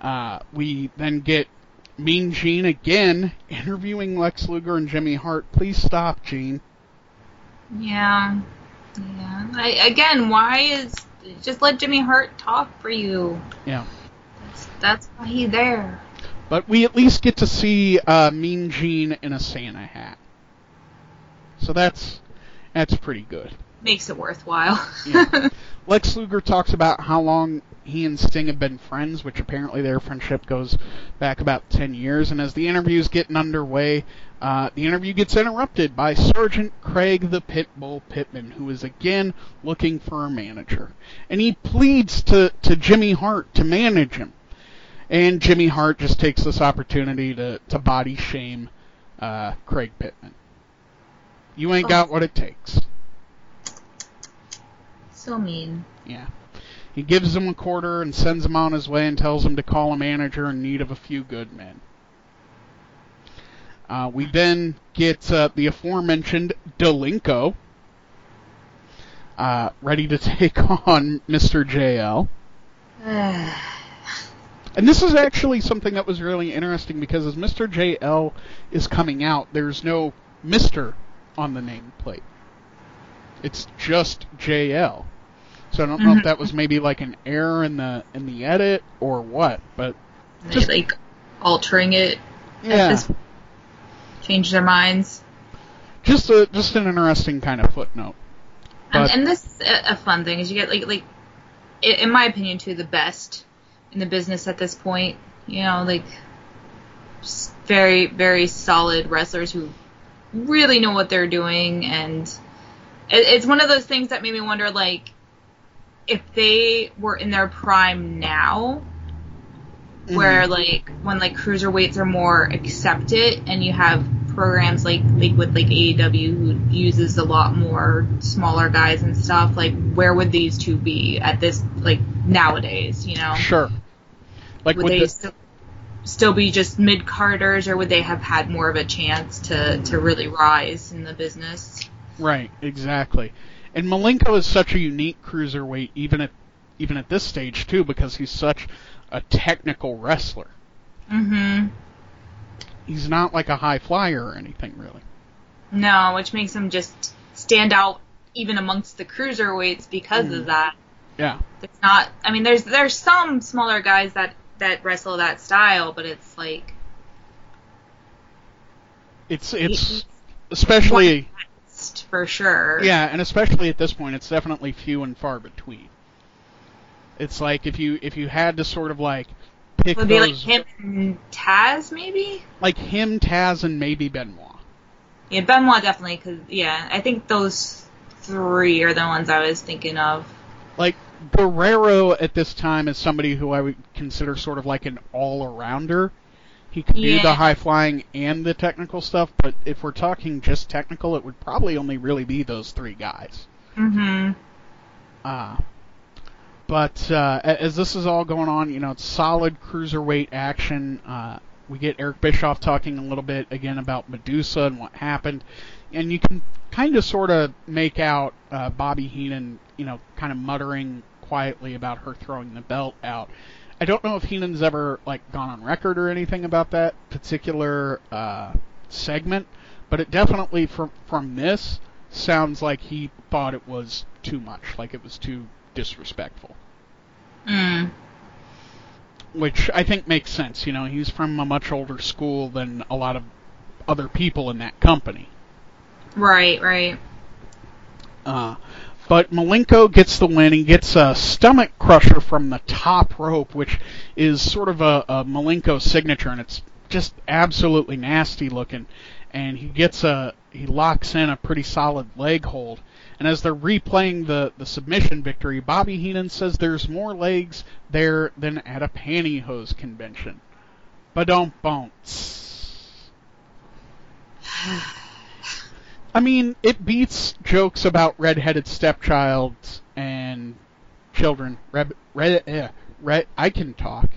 Uh, we then get Mean Gene again interviewing Lex Luger and Jimmy Hart. Please stop, Gene. Yeah. Yeah. I, again, why is just let Jimmy Hart talk for you? Yeah. That's, that's why he's there. But we at least get to see uh, Mean Gene in a Santa hat. So that's that's pretty good. Makes it worthwhile. Yeah. Lex Luger talks about how long he and Sting have been friends, which apparently their friendship goes back about 10 years. And as the interview's getting underway, uh, the interview gets interrupted by Sergeant Craig the Pitbull Pittman, who is again looking for a manager. And he pleads to, to Jimmy Hart to manage him. And Jimmy Hart just takes this opportunity to, to body shame uh, Craig Pittman. You ain't got what it takes. so mean. Yeah. He gives him a quarter and sends him on his way and tells him to call a manager in need of a few good men. Uh, we then get uh, the aforementioned Delinko uh, ready to take on Mr. JL. And this is actually something that was really interesting because as Mr. JL is coming out, there's no Mr. on the nameplate. It's just JL. So I don't know if Mhm. that was maybe like an error in the in the edit or what, but They, Just- like altering it, yeah, this- change their minds. just a just an interesting kind of footnote. And, But- and this is a, a fun thing is you get like like, in my opinion, too the best in the business at this point. You know, like very very solid wrestlers who really know what they're doing, and it, it's one of those things that made me wonder like if they were in their prime now. Where mm-hmm. like when like cruiserweights are more accepted, and you have programs like like with like AEW who uses a lot more smaller guys and stuff. Like where would these two be at this like nowadays? You know, Sure. Like would they the, still, still be just mid carders, or would they have had more of a chance to to really rise in the business? right, exactly. And Malenko is such a unique cruiserweight, even at even at this stage too, because he's such a technical wrestler. Mm-hmm. He's not like a high flyer or anything really. No, which makes him just stand out even amongst the cruiserweights because Mm. of that. Yeah. It's not. I mean, there's there's some smaller guys that that wrestle that style, but it's like It's it's especially for sure. yeah, and especially at this point, it's definitely few and far between. It's like if you if you had to sort of like pick would be like him and Taz, maybe. like him, Taz, and maybe Benoit. Yeah, Benoit definitely, because yeah, I think those three are the ones I was thinking of. Like Guerrero at this time is somebody who I would consider sort of like an all-arounder. He could do the high flying and the technical stuff, but if we're talking just technical, it would probably only really be those three guys. Mm-hmm. Uh, but uh, as this is all going on, you know, it's solid cruiserweight action. Uh, we get Eric Bischoff talking a little bit again about Medusa and what happened, and you can kind of sort of make out uh, Bobby Heenan, you know, kind of muttering quietly about her throwing the belt out. I don't know if Heenan's ever like gone on record or anything about that particular uh, segment, but it definitely from from this sounds like he thought it was too much, like it was too disrespectful. Mm. Which I think makes sense. You know, he's from a much older school than a lot of other people in that company. Right, right. Uh, but Malenko gets the win. He gets a stomach crusher from the top rope, which is sort of a, a Malenko signature, and it's just absolutely nasty looking. And he gets a he locks in a pretty solid leg hold. And as they're replaying the, the submission victory, Bobby Heenan says there's more legs there than at a pantyhose convention. But don't bounce. I mean, it beats jokes about redheaded stepchilds and children. Red, red, eh, red. I can talk.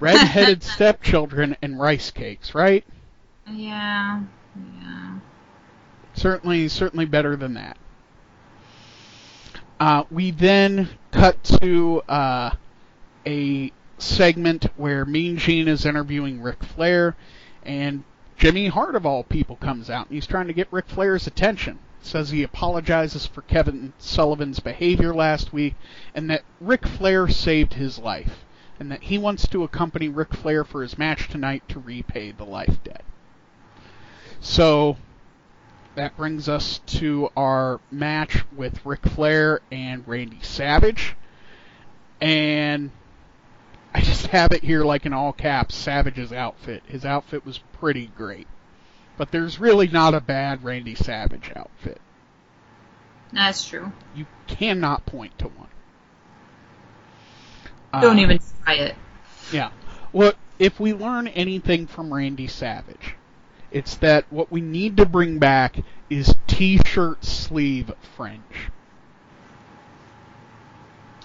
Redheaded stepchildren and rice cakes, right? Yeah, yeah. Certainly, certainly better than that. Uh, we then cut to uh, a segment where Mean Gene is interviewing Ric Flair, and Jimmy Hart of all people comes out, and he's trying to get Ric Flair's attention. Says he apologizes for Kevin Sullivan's behavior last week, and that Ric Flair saved his life, and that he wants to accompany Ric Flair for his match tonight to repay the life debt. So that brings us to our match with Ric Flair and Randy Savage. And I just have it here like in all caps, Savage's outfit. His outfit was pretty great. But there's really not a bad Randy Savage outfit. That's true. You cannot point to one. Don't Uh, even try it. Yeah. Well, if we learn anything from Randy Savage, it's that what we need to bring back is t-shirt sleeve fringe.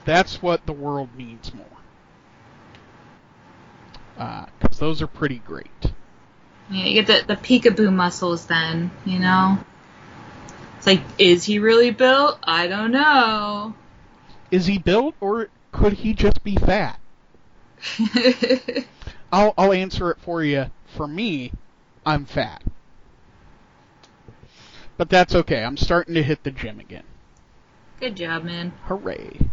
That's what the world needs more. Uh, because those are pretty great. Yeah, you get the the peekaboo muscles then, you know. It's like, is he really built? I don't know. Is he built, or could he just be fat? I'll, I'll answer it for you. For me, I'm fat. But that's okay. I'm starting to hit the gym again. Good job, man. Hooray.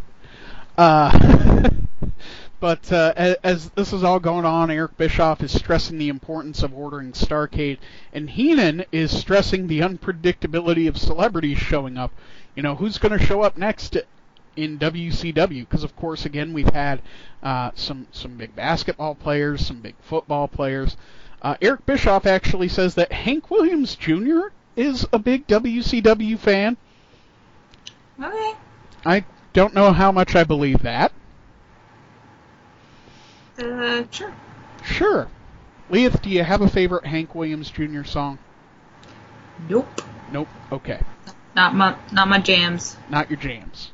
Uh, but uh, as, as this is all going on, Eric Bischoff is stressing the importance of ordering Starcade, and Heenan is stressing the unpredictability of celebrities showing up. You know, who's going to show up next in WCW? Because of course, again, we've had uh, some some big basketball players, some big football players. Uh, Eric Bischoff actually says that Hank Williams Jr. is a big WCW fan. Okay. I don't know how much I believe that. Uh, sure. Sure. Liath, do you have a favorite Hank Williams Jr. song? Nope. Nope. Okay. Not my not my jams. Not your jams.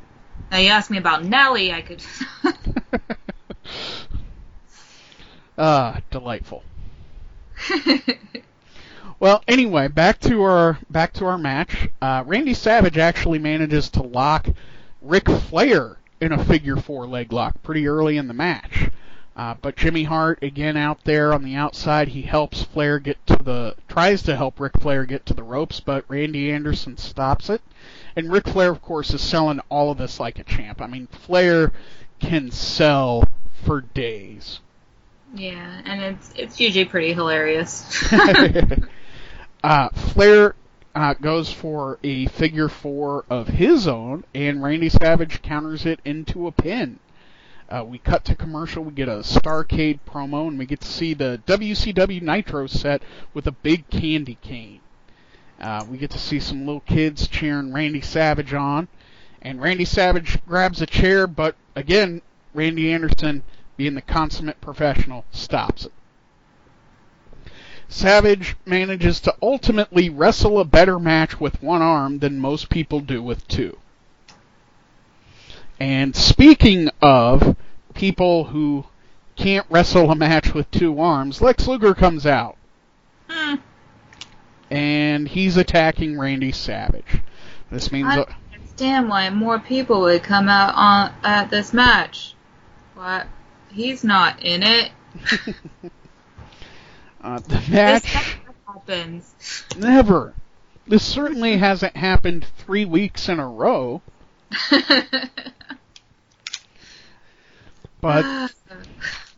Now you asked me about Nelly, I could. Ah, delightful. Well, anyway, back to our back to our match. Uh, Randy Savage actually manages to lock Ric Flair in a figure four leg lock pretty early in the match. Uh, but Jimmy Hart again out there on the outside, he helps Flair get to the tries to help Ric Flair get to the ropes, but Randy Anderson stops it. And Ric Flair, of course, is selling all of this like a champ. I mean, Flair can sell for days. Yeah, and it's it's usually pretty hilarious. uh, Flair uh, goes for a figure four of his own, and Randy Savage counters it into a pin. Uh, we cut to commercial. We get a Starcade promo, and we get to see the WCW Nitro set with a big candy cane. Uh, we get to see some little kids cheering Randy Savage on, and Randy Savage grabs a chair, but again, Randy Anderson, being the consummate professional, stops it. Savage manages to ultimately wrestle a better match with one arm than most people do with two. And speaking of people who can't wrestle a match with two arms, Lex Luger comes out Hmm. and he's attacking Randy Savage. This means I don't understand why more people would come out on at this match. Why he's not in it. uh, the This match never happens. never. This certainly hasn't happened three weeks in a row, but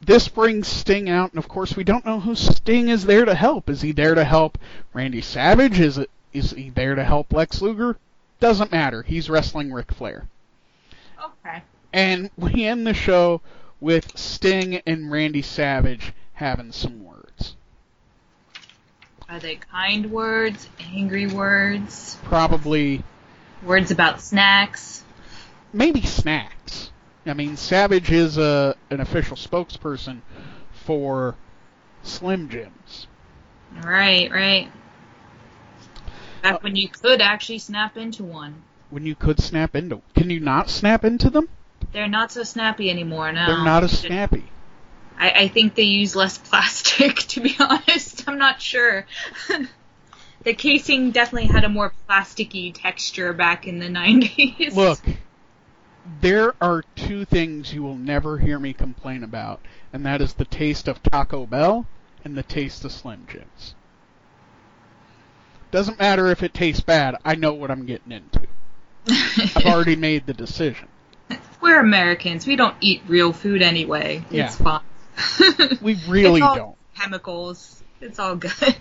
this brings Sting out, and of course we don't know who Sting is there to help. Is he there to help Randy Savage? Is it is he there to help Lex Luger? Doesn't matter. He's wrestling Ric Flair. okay. And we end the show with Sting and Randy Savage having some words. Are they kind words, angry words, Probably words about snacks? maybe snacks. I mean, Savage is a an official spokesperson for Slim Jims. Right, right. Back uh, when you could actually snap into one. When you could snap into, can you not snap into them? They're not so snappy anymore now. They're not as snappy. I, I think they use less plastic, to be honest. I'm not sure. the casing definitely had a more plasticky texture back in the 90s. Look, there are two things you will never hear me complain about, and that is the taste of Taco Bell and the taste of Slim Jims. Doesn't matter if it tastes bad, I know what I'm getting into. I've already made the decision. We're Americans. We don't eat real food anyway. Yeah. It's fine. We really don't. Chemicals. It's all good.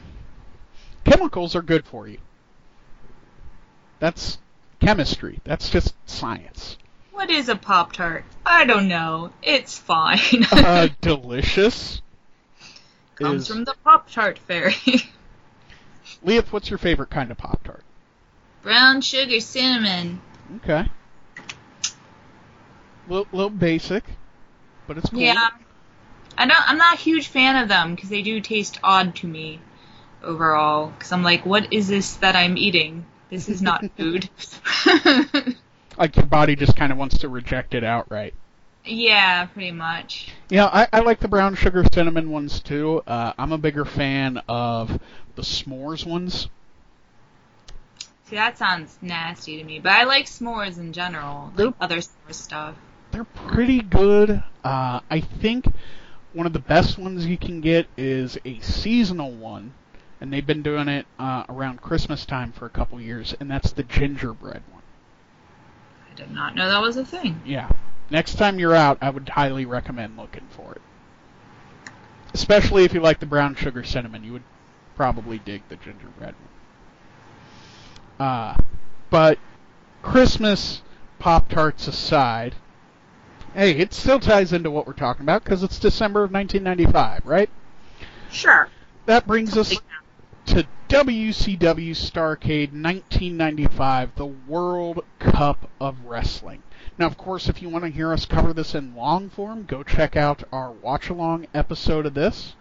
Chemicals are good for you. That's chemistry. That's just science. What is a Pop Tart? I don't know. It's fine. Uh, delicious. Comes is- from the Pop Tart fairy. Liath, what's your favorite kind of Pop Tart? Brown sugar cinnamon. Okay. Little, little basic, but it's cool. Yeah. I don't. I'm not a huge fan of them because they do taste odd to me overall. Because I'm like, what is this that I'm eating? This is not food. Like your body just kind of wants to reject it outright. yeah, pretty much. Yeah, I, I like the brown sugar cinnamon ones too. Uh, I'm a bigger fan of the s'mores ones. See, that sounds nasty to me, but I like s'mores in general, They're- like other s'more stuff. They're pretty good. Uh, I think one of the best ones you can get is a seasonal one, and they've been doing it uh, around Christmas time for a couple years, and that's the gingerbread one. I did not know that was a thing. Yeah, next time you're out, I would highly recommend looking for it. Especially if you like the brown sugar cinnamon, you would probably dig the gingerbread one. Uh, but Christmas Pop Tarts aside, hey, it still ties into what we're talking about because it's December of 1995, right? Sure. That brings us to WCW Starcade 1995, the World Cup of Wrestling. Now, of course, if you want to hear us cover this in long form, go check out our watch along episode of this.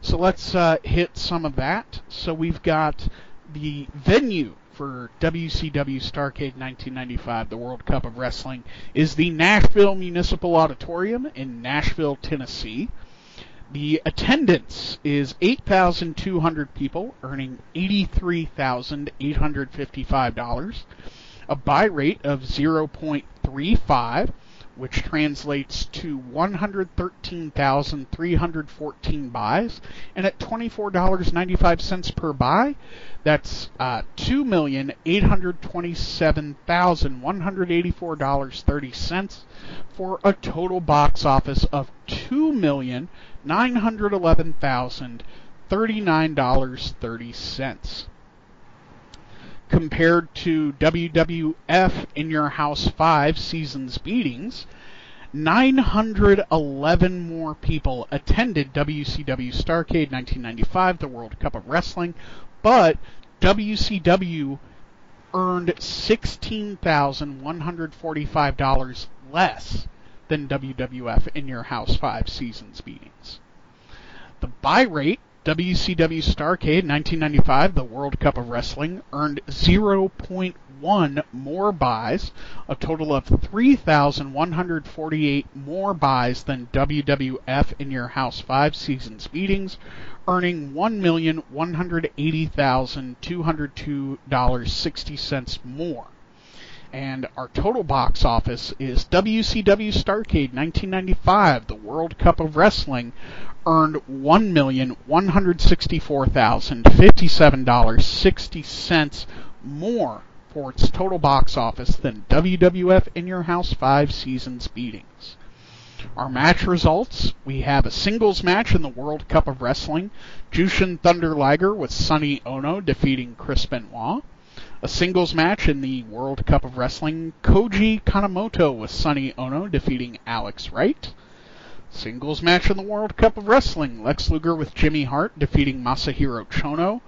So let's uh, hit some of that. So we've got the venue for WCW Starcade 1995, the World Cup of Wrestling, is the Nashville Municipal Auditorium in Nashville, Tennessee. The attendance is 8,200 people, earning $83,855. A buy rate of 0.35, which translates to 113,314 buys. And at $24.95 per buy, that's uh, $2,827,184.30 for a total box office of $2,911,039.30 compared to WWF In Your House 5 Seasons Beatings, 911 more people attended WCW Starcade 1995, the World Cup of Wrestling, but WCW earned $16,145 less than WWF In Your House 5 Seasons Beatings. The buy rate WCW Starcade 1995, the World Cup of Wrestling, earned 0.1 more buys, a total of 3,148 more buys than WWF in Your House 5 Seasons Beatings, earning $1,180,202.60 more. And our total box office is WCW Starcade 1995, the World Cup of Wrestling, earned $1,164,057.60 more for its total box office than WWF In Your House 5 Seasons Beatings. Our match results we have a singles match in the World Cup of Wrestling Jushin Thunder Liger with Sonny Ono defeating Chris Benoit. A singles match in the World Cup of Wrestling Koji Kanemoto with Sonny Ono defeating Alex Wright. Singles match in the World Cup of Wrestling Lex Luger with Jimmy Hart defeating Masahiro Chono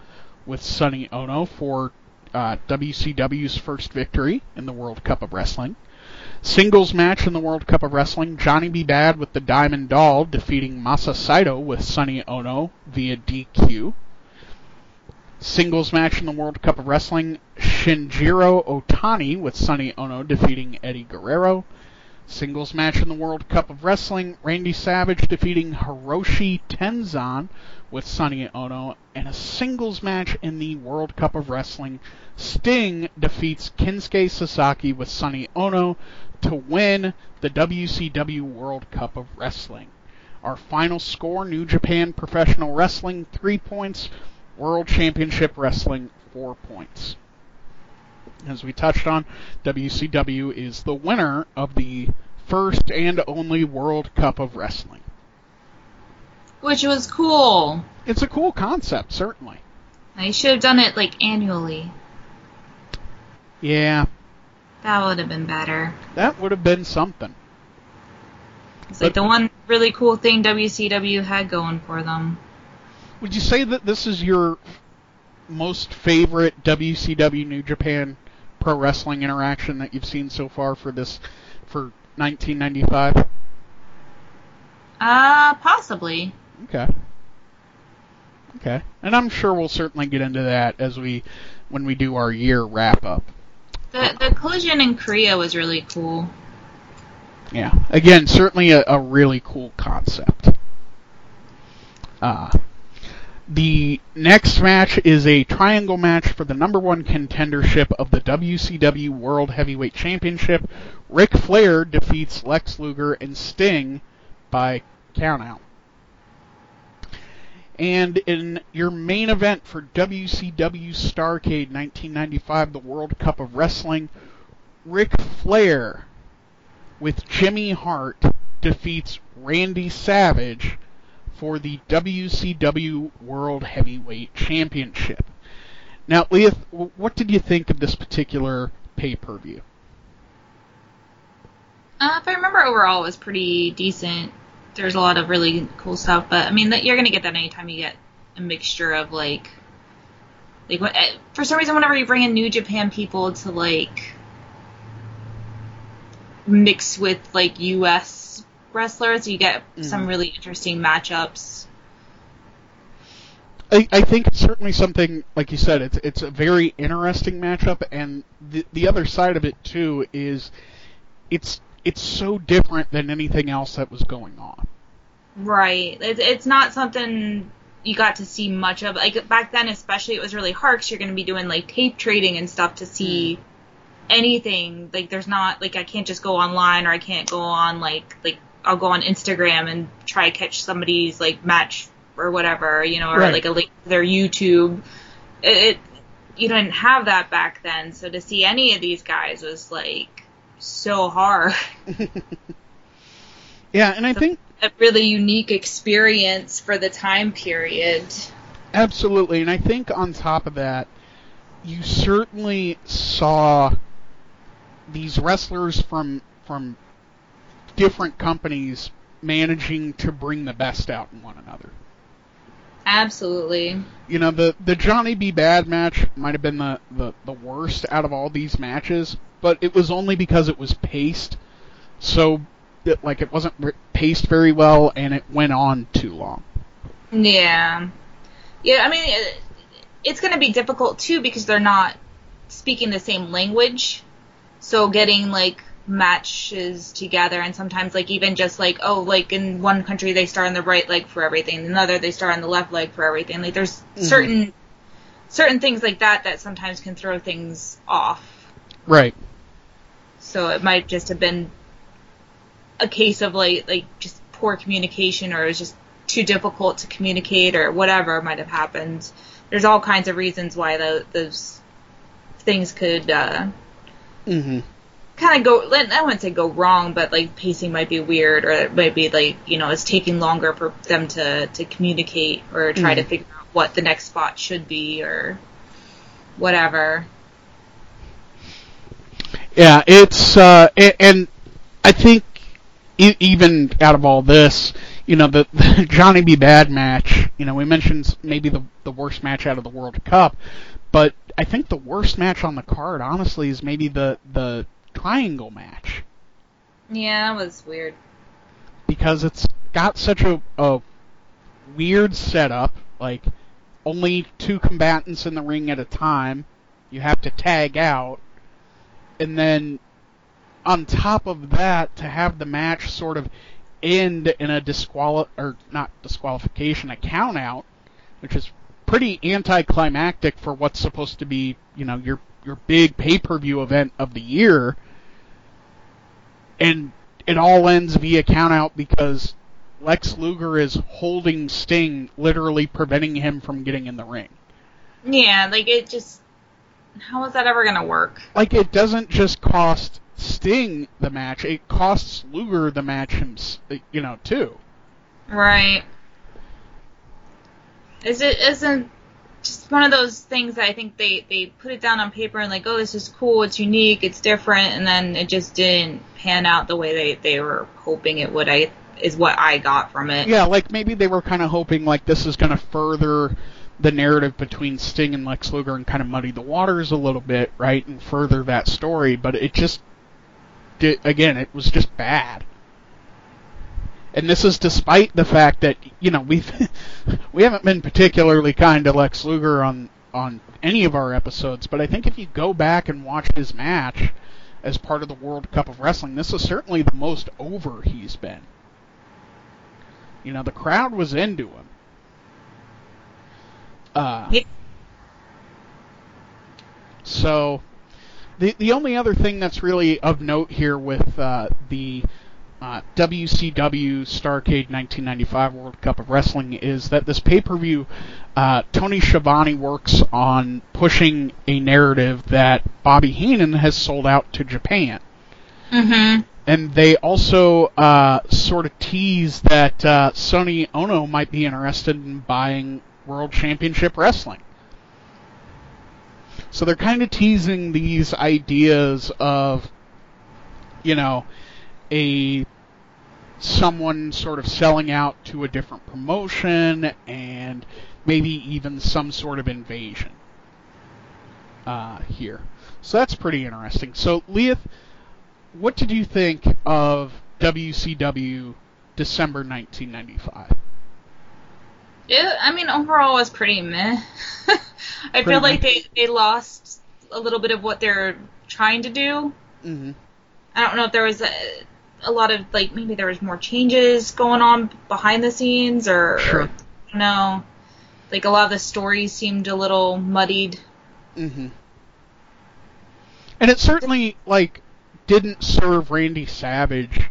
with Sonny Ono for uh, WCW's first victory in the World Cup of Wrestling. Singles match in the World Cup of Wrestling Johnny B. Bad with the Diamond Doll defeating Masa Saito with Sonny Ono via DQ. Singles match in the World Cup of Wrestling Shinjiro Otani with Sonny Ono defeating Eddie Guerrero. Singles match in the World Cup of Wrestling, Randy Savage defeating Hiroshi Tenzan with Sonny Ono, and a singles match in the World Cup of Wrestling, Sting defeats Kensuke Sasaki with Sonny Ono to win the WCW World Cup of Wrestling. Our final score, New Japan Professional Wrestling, 3 points, World Championship Wrestling, 4 points as we touched on, WCW is the winner of the first and only World Cup of Wrestling. Which was cool. It's a cool concept, certainly. They should have done it like annually. Yeah. That would have been better. That would have been something. It's like the one really cool thing WCW had going for them. Would you say that this is your most favorite WCW New Japan Pro Wrestling interaction that you've seen so far for this for 1995? Uh, possibly. Okay. Okay. And I'm sure we'll certainly get into that as we when we do our year wrap up. The collision in Korea was really cool. Yeah. Again, certainly a, a really cool concept. Uh, the next match is a triangle match for the number one contendership of the WCW World Heavyweight Championship. Ric Flair defeats Lex Luger and Sting by countout. And in your main event for WCW Starcade 1995, the World Cup of Wrestling, Ric Flair with Jimmy Hart defeats Randy Savage for the WCW World Heavyweight Championship. Now, Liath, what did you think of this particular pay per view? Uh, if I remember, overall, it was pretty decent. There's a lot of really cool stuff, but I mean, that you're gonna get that anytime you get a mixture of like, like what, eh, for some reason, whenever you bring in New Japan people to like mix with like U.S. wrestlers, you get mm-hmm. some really interesting matchups. I, I think it's certainly something, like you said, it's it's a very interesting matchup, and the the other side of it too is it's it's so different than anything else that was going on. Right. It's, it's not something you got to see much of. Like back then, especially, it was really hard because you're going to be doing like tape trading and stuff to see mm. anything. Like there's not like I can't just go online or I can't go on like like I'll go on Instagram and try catch somebody's like match or whatever, you know, or right. like a link to their YouTube. It, it you didn't have that back then, so to see any of these guys was like so hard. yeah, and I think a really unique experience for the time period. Absolutely, and I think on top of that, you certainly saw these wrestlers from from different companies managing to bring the best out in one another. Absolutely. You know, the the Johnny B. Bad match might have been the, the, the worst out of all these matches, but it was only because it was paced. So, it, like, it wasn't paced very well, and it went on too long. Yeah. Yeah, I mean, it, it's going to be difficult, too, because they're not speaking the same language. So, getting, like, matches together and sometimes like even just like oh like in one country they start on the right leg for everything in another they start on the left leg for everything. Like there's mm-hmm. certain certain things like that that sometimes can throw things off. Right. So it might just have been a case of like like just poor communication or it was just too difficult to communicate or whatever might have happened. There's all kinds of reasons why the, those things could uh, mm-hmm kind of go I wouldn't say go wrong, but like pacing might be weird or it might be like, you know, it's taking longer for them to to communicate or try mm. to figure out what the next spot should be or whatever. Yeah, it's uh and I think even out of all this, you know, the, the Johnny B. Bad match, you know, we mentioned maybe the the worst match out of the World Cup, but I think the worst match on the card, honestly, is maybe the the triangle match. Yeah, that was weird. Because it's got such a, a weird setup, like only two combatants in the ring at a time. You have to tag out. And then on top of that, to have the match sort of end in a disqual or not disqualification, a count out, which is pretty anticlimactic for what's supposed to be, you know, your your big pay-per-view event of the year and it all ends via countout because Lex Luger is holding Sting, literally preventing him from getting in the ring. Yeah, like it just. How is that ever gonna work? Like it doesn't just cost Sting the match; it costs Luger the match, you know, too. Right. Is it isn't just one of those things that I think they they put it down on paper and like, oh, this is cool, it's unique, it's different, and then it just didn't pan out the way they they were hoping it would. I is what I got from it. Yeah, like maybe they were kind of hoping like this is going to further the narrative between Sting and Lex Luger and kind of muddy the waters a little bit, right, and further that story. But it just, did, again, it was just bad. And this is despite the fact that you know we've we haven't been particularly kind to Lex Luger on on any of our episodes, but I think if you go back and watch his match as part of the World Cup of Wrestling, this is certainly the most over he's been. You know, the crowd was into him. Uh, so, the the only other thing that's really of note here with uh, the uh, WCW Starcade 1995 World Cup of Wrestling is that this pay per view, uh, Tony Schiavone works on pushing a narrative that Bobby Heenan has sold out to Japan. Mm-hmm. and they also uh, sort of tease that uh, Sonny Ono might be interested in buying World Championship Wrestling. So they're kind of teasing these ideas of, you know, a someone sort of selling out to a different promotion and maybe even some sort of invasion uh, here. So that's pretty interesting. So, Liath, what did you think of WCW December 1995? Yeah, I mean, overall, it was pretty meh. I Pretty feel like they, they lost a little bit of what they're trying to do. Mm-hmm. I don't know if there was a, a lot of, like, maybe there was more changes going on behind the scenes, or, Sure. or I don't know. Like, a lot of the stories seemed a little muddied. Mm-hmm. And it certainly like didn't serve Randy Savage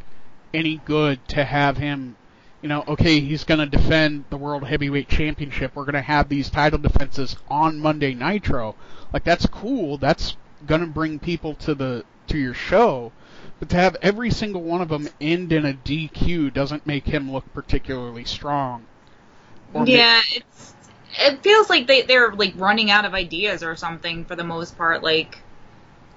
any good to have him, you know, okay, he's going to defend the World Heavyweight Championship. We're going to have these title defenses on Monday Nitro. Like that's cool. That's going to bring people to the to your show. But to have every single one of them end in a DQ doesn't make him look particularly strong. Yeah, it's it feels like they they're like running out of ideas or something for the most part. Like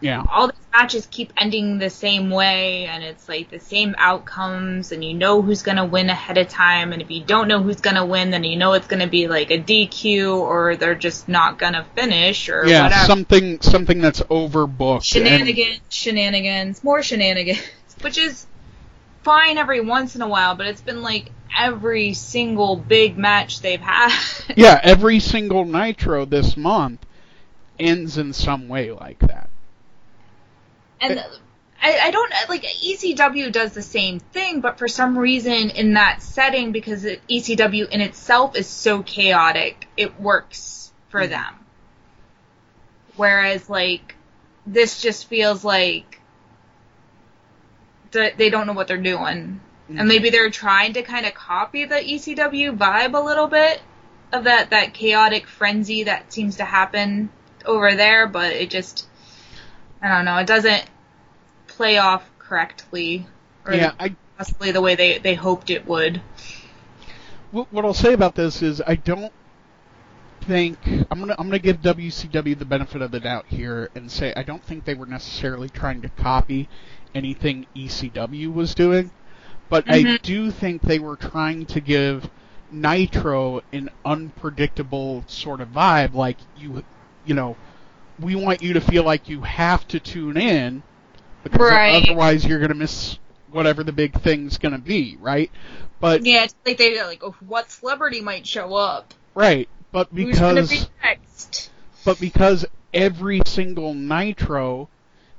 yeah. all these matches keep ending the same way, and it's like the same outcomes, and you know who's gonna win ahead of time, and if you don't know who's gonna win, then you know it's gonna be like a DQ or they're just not gonna finish or Yeah, whatever. something something that's overbooked. and- shenanigans, shenanigans, more shenanigans, which is fine every once in a while, but it's been like every single big match they've had. yeah, every single Nitro this month ends in some way like that. And I, I don't like ECW does the same thing, but for some reason in that setting, because it, ECW in itself is so chaotic, it works for Mhm. them. Whereas like this just feels like th- they don't know what they're doing, Mhm. and maybe they're trying to kind of copy the ECW vibe a little bit of that that chaotic frenzy that seems to happen over there, but it just I don't know, it doesn't play off correctly or Yeah, I possibly the way they they hoped it would. what what I'll say about this is I don't think I'm gonna I'm gonna give WCW the benefit of the doubt here and say I don't think they were necessarily trying to copy anything ECW was doing, but I Mhm. do think they were trying to give Nitro an unpredictable sort of vibe, like you you know we want you to feel like you have to tune in because Right. otherwise you're gonna miss whatever the big thing's gonna be, right? But Yeah, it's like they're like oh, what celebrity might show up? Right, but because be next? but because every single Nitro,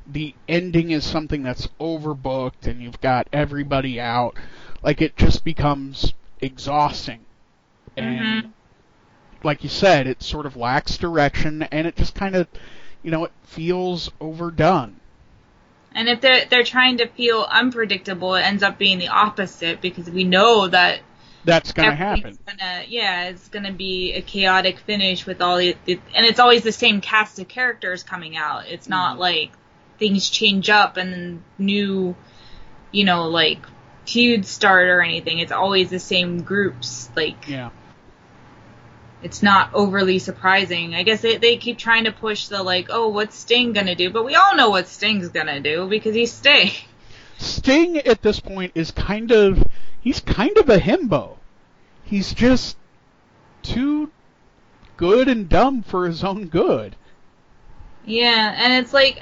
the ending is something that's overbooked and you've got everybody out, like it just becomes exhausting. And Mhm. Like you said, it sort of lacks direction and it just kind of, you know, it feels overdone. And if they're they're trying to feel unpredictable, it ends up being the opposite because we know that That's going to happen. Gonna, yeah, it's gonna be a chaotic finish with all the, the and it's always the same cast of characters coming out. It's not Mhm. like things change up and new, you know, like feuds start or anything. It's always the same groups. Like Yeah. It's not overly surprising. I guess they they keep trying to push the like, oh, what's Sting gonna do? But we all know what Sting's gonna do because he's Sting. Sting at this point is kind of he's kind of a himbo. He's just too good and dumb for his own good. Yeah, and it's like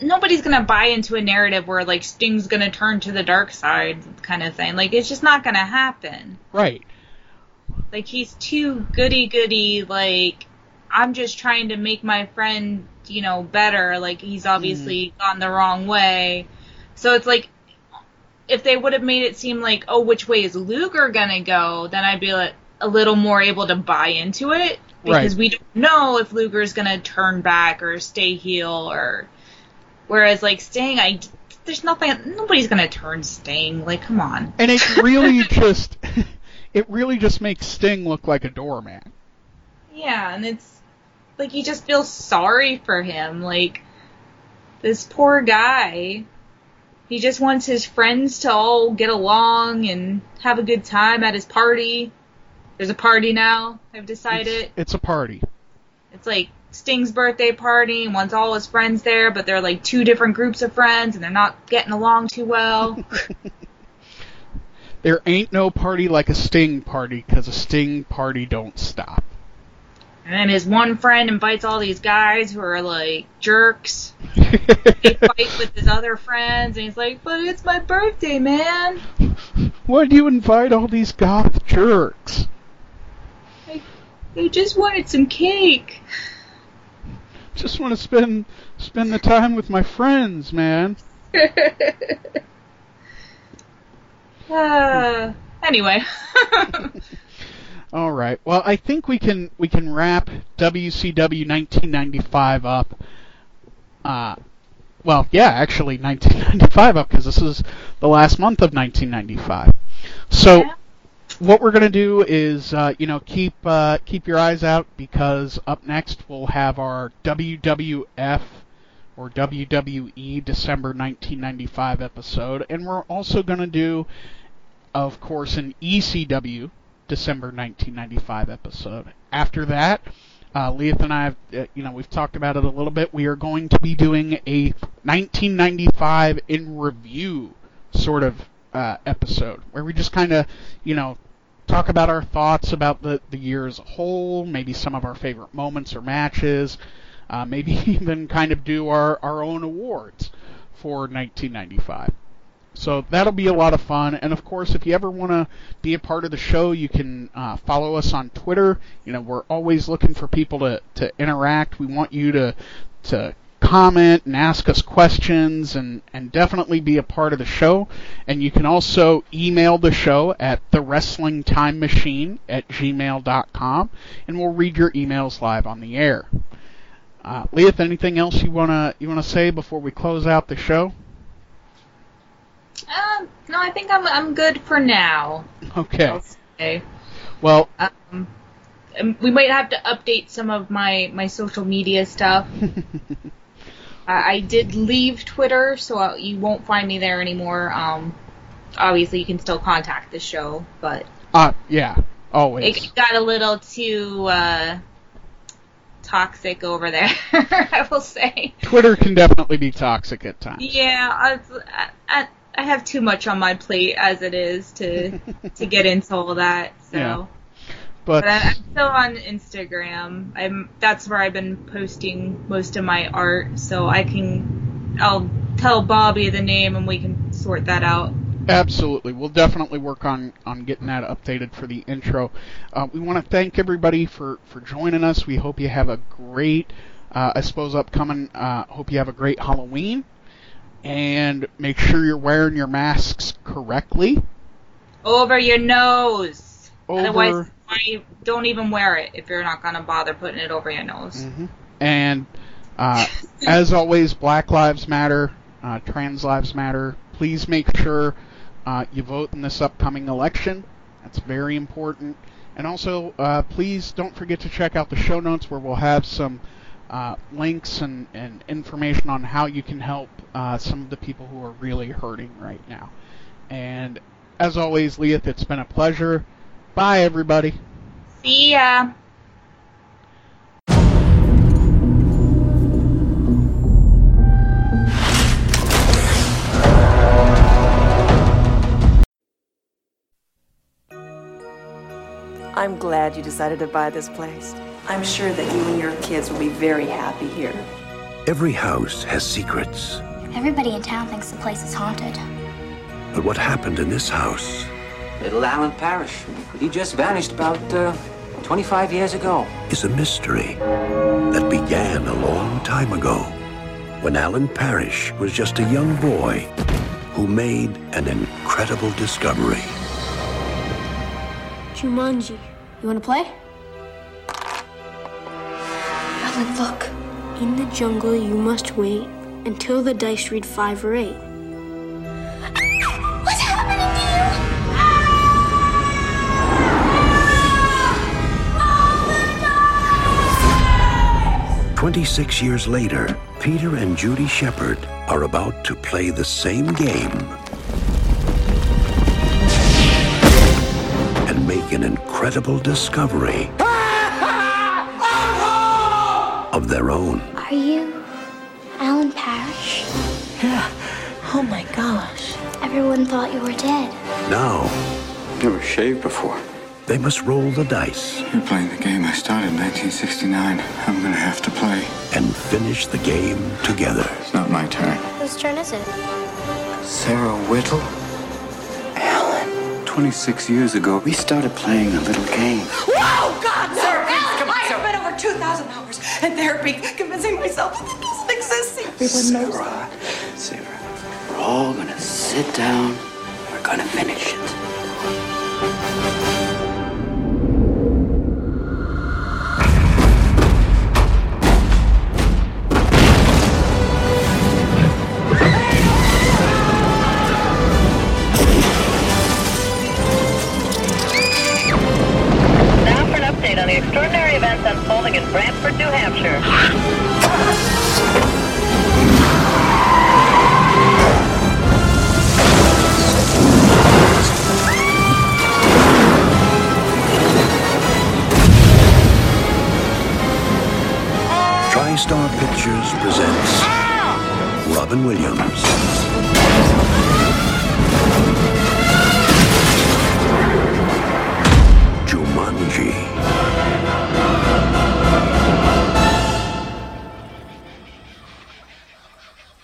nobody's gonna buy into a narrative where like Sting's gonna turn to the dark side kind of thing. Like it's just not gonna happen. Right. Like he's too goody goody. Like I'm just trying to make my friend, you know, better. Like he's obviously mm. gone the wrong way. So it's like if they would have made it seem like, oh, which way is Luger gonna go? Then I'd be like a little more able to buy into it because Right. we don't know if Luger's gonna turn back or stay heel or. Whereas like Sting, I there's nothing. Nobody's gonna turn Sting. Like come on. And it really just it really just makes Sting look like a doormat. Yeah, and it's like you just feel sorry for him. Like this poor guy. He just wants his friends to all get along and have a good time at his party. There's a party now, I've decided. It's, it's a party. It's like Sting's birthday party and wants all his friends there, but they're like two different groups of friends and they're not getting along too well. There ain't no party like a Sting party, 'cause a Sting party don't stop. and then his one friend invites all these guys who are like jerks. They fight with his other friends and he's like, But it's my birthday, man. Why do you invite all these goth jerks? They just wanted some cake. Just want to spend spend the time with my friends, man. uh, anyway. All right. Well, I think we can we can wrap WCW 1995 up. Uh, well, yeah, actually 1995 up because this is the last month of 1995. So Yeah. what we're gonna do is, uh, you know, keep uh, keep your eyes out because up next we'll have our WWF or WWE December 1995 episode, and we're also gonna do, of course, an ECW December 1995 episode. After that, uh, Liath and I have, uh, you know, we've talked about it a little bit. We are going to be doing a 1995 in review sort of uh, episode where we just kind of, you know, talk about our thoughts about the, the year as a whole, maybe some of our favorite moments or matches, uh, maybe even kind of do our, our own awards for 1995. So that'll be a lot of fun. And of course, if you ever want to be a part of the show, you can uh, follow us on Twitter. You know, we're always looking for people to, to interact. We want you to to comment and ask us questions and, and definitely be a part of the show. And you can also email the show at the wrestling time machine at gmail.com and we'll read your emails live on the air. Uh, Liath, anything else you wanna you wanna say before we close out the show? Um, no, I think I'm I'm good for now. Okay. Well, Um, um, we might have to update some of my my social media stuff. I, I did leave Twitter, so uh, you won't find me there anymore. Um, obviously, you can still contact the show, but uh, yeah, always. it got a little too uh, toxic over there. I will say. Twitter can definitely be toxic at times. Yeah, I, I, I have too much on my plate as it is to to get into all that. So. Yeah. But But I- I'm still on Instagram. I'm that's where I've been posting most of my art, so I can I'll tell Bobby the name and we can sort that out. Absolutely, we'll definitely work on on getting that updated for the intro. Uh, we want to thank everybody for for joining us. We hope you have a great, uh, I suppose, upcoming. Uh, hope you have a great Halloween, and make sure you're wearing your masks correctly. Over your nose. Over. Otherwise, why don't even wear it if you're not gonna bother putting it over your nose. Mhm. And uh, as always, Black Lives Matter, uh, Trans Lives Matter. Please make sure uh, you vote in this upcoming election. That's very important. And also, uh, please don't forget to check out the show notes where we'll have some uh, links and, and information on how you can help uh, some of the people who are really hurting right now. And as always, Liath, it's been a pleasure. Bye, everybody. See ya. I'm glad you decided to buy this place. I'm sure that you and your kids will be very happy here. Every house has secrets. Everybody in town thinks the place is haunted. But what happened in this house Little Alan Parrish. He just vanished about uh, 25 years ago. is a mystery that began a long time ago when Alan Parrish was just a young boy who made an incredible discovery. Jumanji. You wanna play? Alan, look. In the jungle, you must wait until the dice read five or eight. What's happening to you? 26 years later, Peter and Judy Shepherd are about to play the same game an incredible discovery of their own. Are you Alan Parrish? Yeah. Oh my gosh. Everyone thought you were dead. Now, Never shaved before. they must roll the dice You're playing the game I started in 1969. I'm gonna have to play. and finish the game together. It's not my turn. Whose turn is it? Sarah Whittle? Alan. 26 years ago, we started playing a little game. Whoa, God, sir! Come on, I have spent over 2,000 hours in therapy convincing myself that it doesn't exist. Everyone knows. Sarah, Sarah, we're all gonna sit down. We're gonna finish it. The extraordinary events unfolding in Brantford, New Hampshire. TriStar Pictures presents ah! Robin Williams.